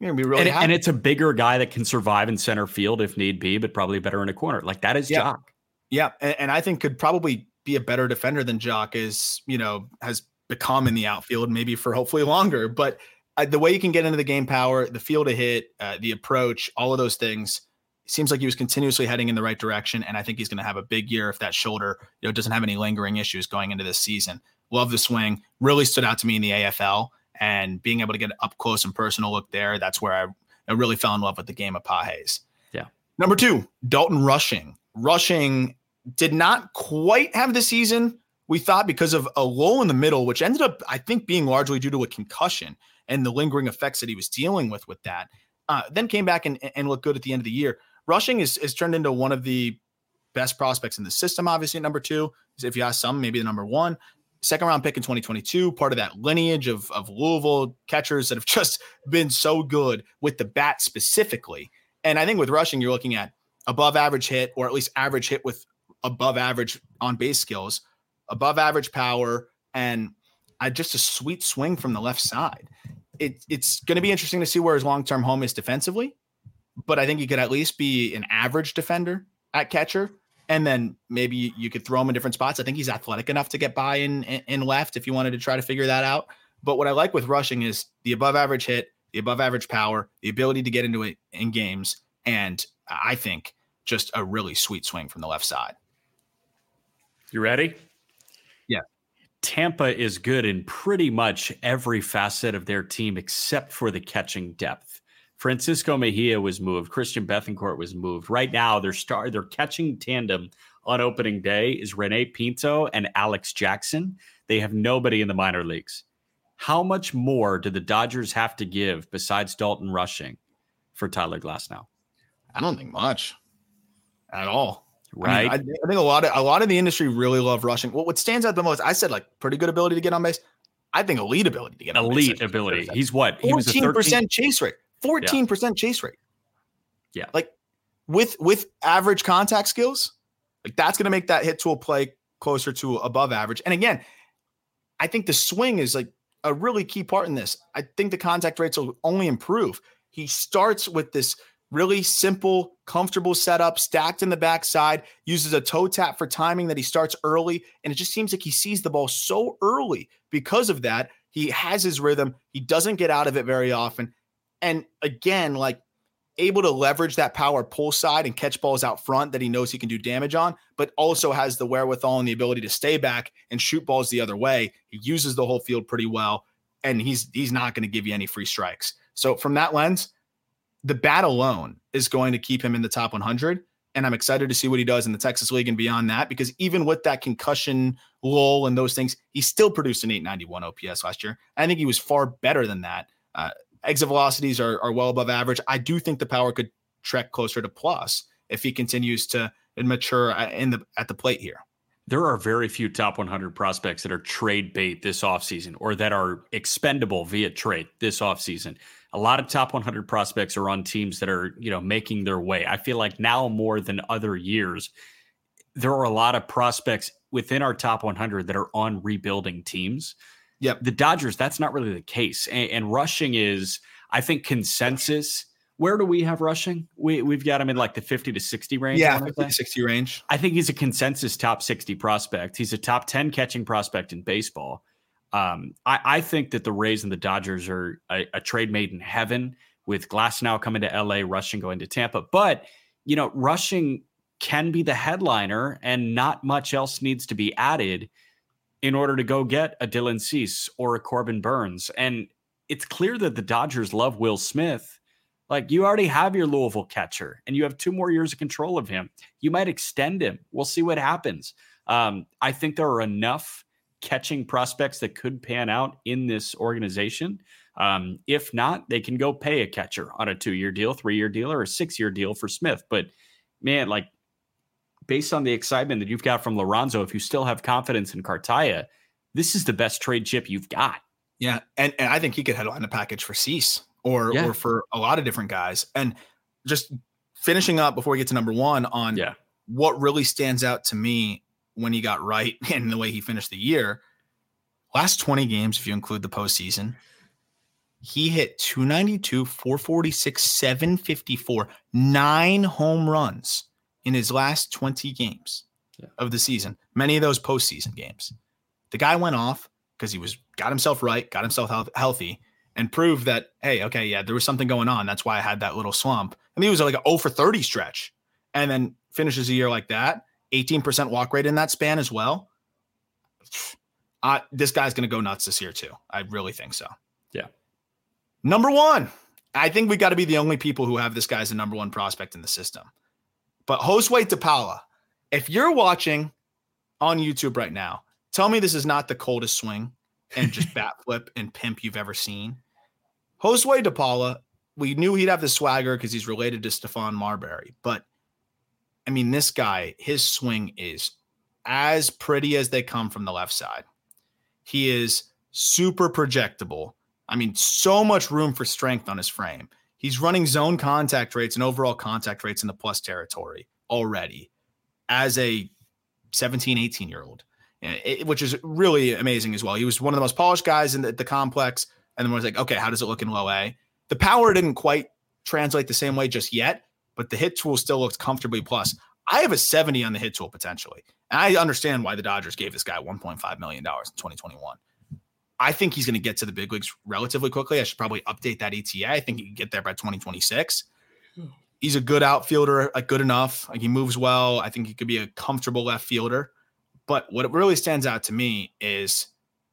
you're gonna be really. And, and, it's a bigger guy that can survive in center field if need be, but probably better in a corner. Like that is yeah. Joc. Yeah, and, and I think could probably be a better defender than Joc is, you know, has become in the outfield, maybe for hopefully longer. But uh, the way you can get into the game power, the field to hit, uh, the approach, all of those things, seems like he was continuously heading in the right direction. And I think he's going to have a big year if that shoulder, you know, doesn't have any lingering issues going into this season. Love the swing. Really stood out to me in the AFL and being able to get an up close and personal look there. That's where I, I really fell in love with the game of Pages. Yeah. Number two, Dalton Rushing. Rushing did not quite have the season we thought because of a lull in the middle, which ended up, I think, being largely due to a concussion and the lingering effects that he was dealing with with that. Uh, then came back and, and looked good at the end of the year. Rushing is, is turned into one of the best prospects in the system, obviously, number two. If you ask some, maybe the number one. Second round pick in 2022, part of that lineage of, of Louisville catchers that have <laughs> just been so good with the bat specifically. And I think with Rushing, you're looking at above average hit or at least average hit with above average on base skills, above average power, and uh, just a sweet swing from the left side. It, it's going to be interesting to see where his long term home is defensively, but I think he could at least be an average defender at catcher. And then maybe you could throw him in different spots. I think he's athletic enough to get by in, in, in left if you wanted to try to figure that out. But what I like with Rushing is the above average hit, the above average power, the ability to get into it in games, and I think just a really sweet swing from the left side. You ready? Yeah. Tampa is good in pretty much every facet of their team except for the catching depth. Francisco Mejia was moved. Christian Bethancourt was moved. Right now, their star, their catching tandem on opening day is Rene Pinto and Alex Jackson. They have nobody in the minor leagues. How much more do the Dodgers have to give besides Dalton Rushing for Tyler Glasnow? I don't think much at all. Right. I, mean, I, I, think a lot of a lot of the industry really love Rushing. What what stands out the most? I said like pretty good ability to get on base. I think elite ability to get on base. elite ability. He's what? He 14% chase rate. 14% yeah. chase rate. Yeah. Like with with average contact skills, like that's going to make that hit tool play closer to above average. And again, I think the swing is like a really key part in this. I think the contact rates will only improve. He starts with this really simple, comfortable setup, stacked in the backside, uses a toe tap for timing that he starts early. And it just seems like he sees the ball so early because of that. He has his rhythm. He doesn't get out of it very often. And again, like able to leverage that power pull side and catch balls out front that he knows he can do damage on, but also has the wherewithal and the ability to stay back and shoot balls the other way. He uses the whole field pretty well, and he's he's not going to give you any free strikes. So from that lens, the bat alone is going to keep him in the top 100. And I'm excited to see what he does in the Texas League and beyond that, because even with that concussion lull and those things, he still produced an 891 OPS last year. I think he was far better than that. Uh, exit velocities are, are well above average. I do think the power could trek closer to plus if he continues to mature in the at the plate here. There are very few top 100 prospects that are trade bait this offseason or that are expendable via trade this offseason. A lot of top 100 prospects are on teams that are, you know, making their way. I feel like now more than other years, there are a lot of prospects within our top 100 that are on rebuilding teams. Yep. The Dodgers, that's not really the case. And, and, Rushing is, I think, consensus. Where do we have Rushing? We, we've got him in like the 50 to 60 range. Yeah, 50 to 60 range. I think he's a consensus top 60 prospect. He's a top 10 catching prospect in baseball. Um, I, I, think that the Rays and the Dodgers are a, a trade made in heaven with Glasnow coming to LA, Rushing going to Tampa. But, you know, Rushing can be the headliner and not much else needs to be added in order to go get a Dylan Cease or a Corbin Burnes. And it's clear that the Dodgers love Will Smith. Like you already have your Louisville catcher and you have two more years of control of him. You might extend him. We'll see what happens. Um, I think there are enough catching prospects that could pan out in this organization. Um, if not, they can go pay a catcher on a two year deal, three year deal, or a six year deal for Smith. But man, like based on the excitement that you've got from Liranzo, if you still have confidence in Cartaya, this is the best trade chip you've got. Yeah, and, and I think he could headline a package for Cease or yeah. or for a lot of different guys. And just finishing up before we get to number one on yeah. what really stands out to me when he got right <laughs> and the way he finished the year. Last 20 games, if you include the postseason, he hit 292, 446, 754, nine home runs in his last 20 games yeah. of the season, many of those postseason games. The guy went off because he was got himself right, got himself health, healthy, and proved that hey, okay, yeah, there was something going on. That's why I had that little slump. And he was like an 0 for 30 stretch, and then finishes a year like that, 18% walk rate in that span as well. Uh, this guy's going to go nuts this year too. I really think so. Yeah. Number one, I think we got to be the only people who have this guy as the number one prospect in the system. But Josue De Paula, if you're watching on YouTube right now, tell me this is not the coldest swing and just <laughs> bat flip and pimp you've ever seen. Josue De Paula, we knew he'd have the swagger because he's related to Stephon Marbury. But I mean, this guy, his swing is as pretty as they come from the left side. He is super projectable. I mean, so much room for strength on his frame. He's running zone contact rates and overall contact rates in the plus territory already as a 17, 18 year old, eh, which is really amazing as well. He was one of the most polished guys in the, the complex. And then was like, okay, how does it look in low A? The power didn't quite translate the same way just yet, but the hit tool still looks comfortably plus. I have a 70 on the hit tool potentially. And I understand why the Dodgers gave this guy $1.5 million in 2021. I think he's going to get to the big leagues relatively quickly. I should probably update that ETA. I think he can get there by 2026. He's a good outfielder, like good enough. Like he moves well. I think he could be a comfortable left fielder. But what really stands out to me is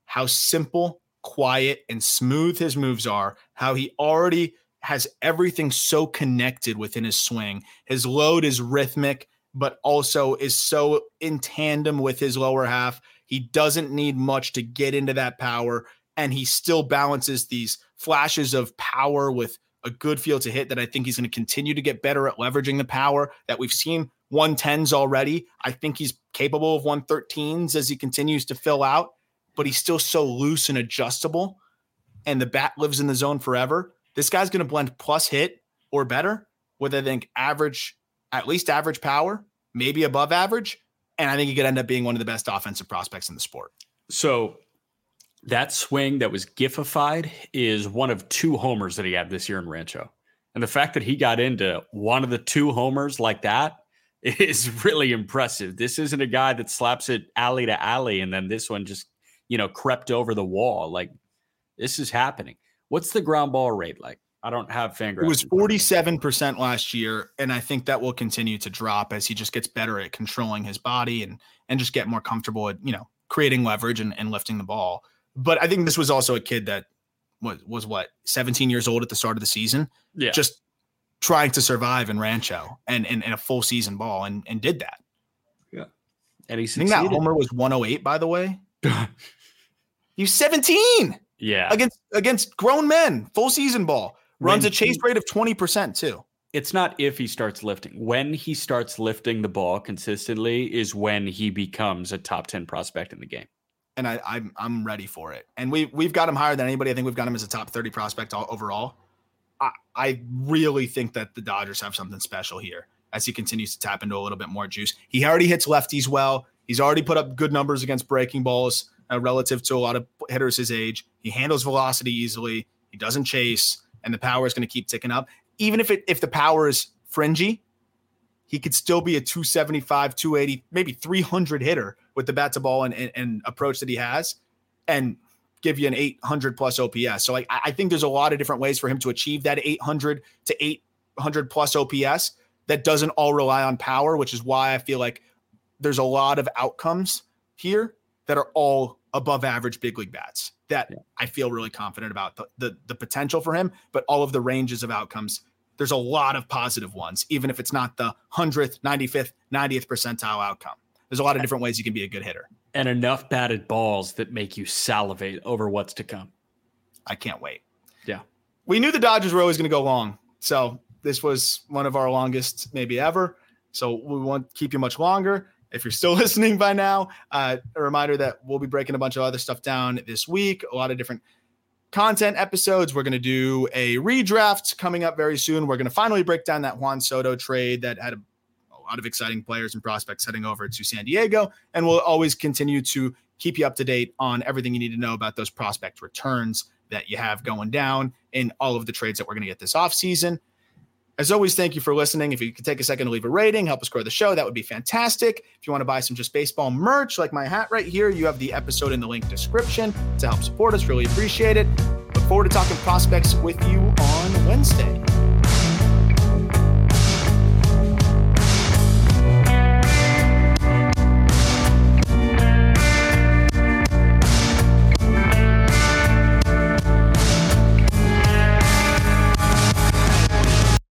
how simple, quiet, and smooth his moves are. How he already has everything so connected within his swing. His load is rhythmic, but also is so in tandem with his lower half. He doesn't need much to get into that power, and he still balances these flashes of power with a good feel to hit that I think he's going to continue to get better at leveraging the power that we've seen 110s already. I think he's capable of 113s as he continues to fill out, but he's still so loose and adjustable. And the bat lives in the zone forever this guy's going to blend plus hit or better with, I think, average, at least average power, maybe above average. And I think he could end up being one of the best offensive prospects in the sport. So that swing that was gifified is one of two homers that he had this year in Rancho. And the fact that he got into one of the two homers like that <laughs> is really impressive. This isn't a guy that slaps it alley to alley and then this one just, you know, crept over the wall. Like this is happening. What's the ground ball rate like? I don't have Fangraphs. It was 47% last year, and I think that will continue to drop as he just gets better at controlling his body and and just get more comfortable at, you know, creating leverage and, and lifting the ball. But I think this was also a kid that was was what, 17 years old at the start of the season. Yeah. Just trying to survive in Rancho and in a full season ball and and did that. Yeah. And he succeeded. I think that homer was 108, by the way. <laughs> He's 17. Yeah. Against against grown men, full season ball. Runs a chase he, rate of 20% too. It's not if he starts lifting. When he starts lifting the ball consistently is when he becomes a top 10 prospect in the game. And I, I'm I'm ready for it. And we we've got him higher than anybody. I think we've got him as a top 30 prospect all, overall. I, I really think that the Dodgers have something special here as he continues to tap into a little bit more juice. He already hits lefties well. He's already put up good numbers against breaking balls uh, relative to a lot of hitters his age. He handles velocity easily. He doesn't chase, and the power is going to keep ticking up. Even if it if the power is fringy, he could still be a 275, 280, maybe 300 hitter with the bat to ball and, and, and approach that he has, and give you an 800 plus OPS. So like, I think there's a lot of different ways for him to achieve that 800 to 800 plus OPS that doesn't all rely on power, which is why I feel like there's a lot of outcomes here that are all above average big league bats that yeah. I feel really confident about the, the, the potential for him, but all of the ranges of outcomes. There's a lot of positive ones, even if it's not the hundredth, 95th, 90th percentile outcome. There's a lot of different ways you can be a good hitter. And enough batted balls that make you salivate over what's to come. I can't wait. Yeah. We knew the Dodgers were always going to go long. So this was one of our longest, maybe ever. So we won't keep you much longer. If you're still <laughs> listening by now, uh, a reminder that we'll be breaking a bunch of other stuff down this week, a lot of different content episodes. We're going to do a redraft coming up very soon. We're going to finally break down that Juan Soto trade that had a, a lot of exciting players and prospects heading over to San Diego. And we'll always continue to keep you up to date on everything you need to know about those prospect returns that you have going down in all of the trades that we're going to get this offseason. As always, thank you for listening. If you could take a second to leave a rating, help us grow the show, that would be fantastic. If you want to buy some just baseball merch, like my hat right here, you have the episode in the link description to help support us. Really appreciate it. Look forward to talking prospects with you on Wednesday.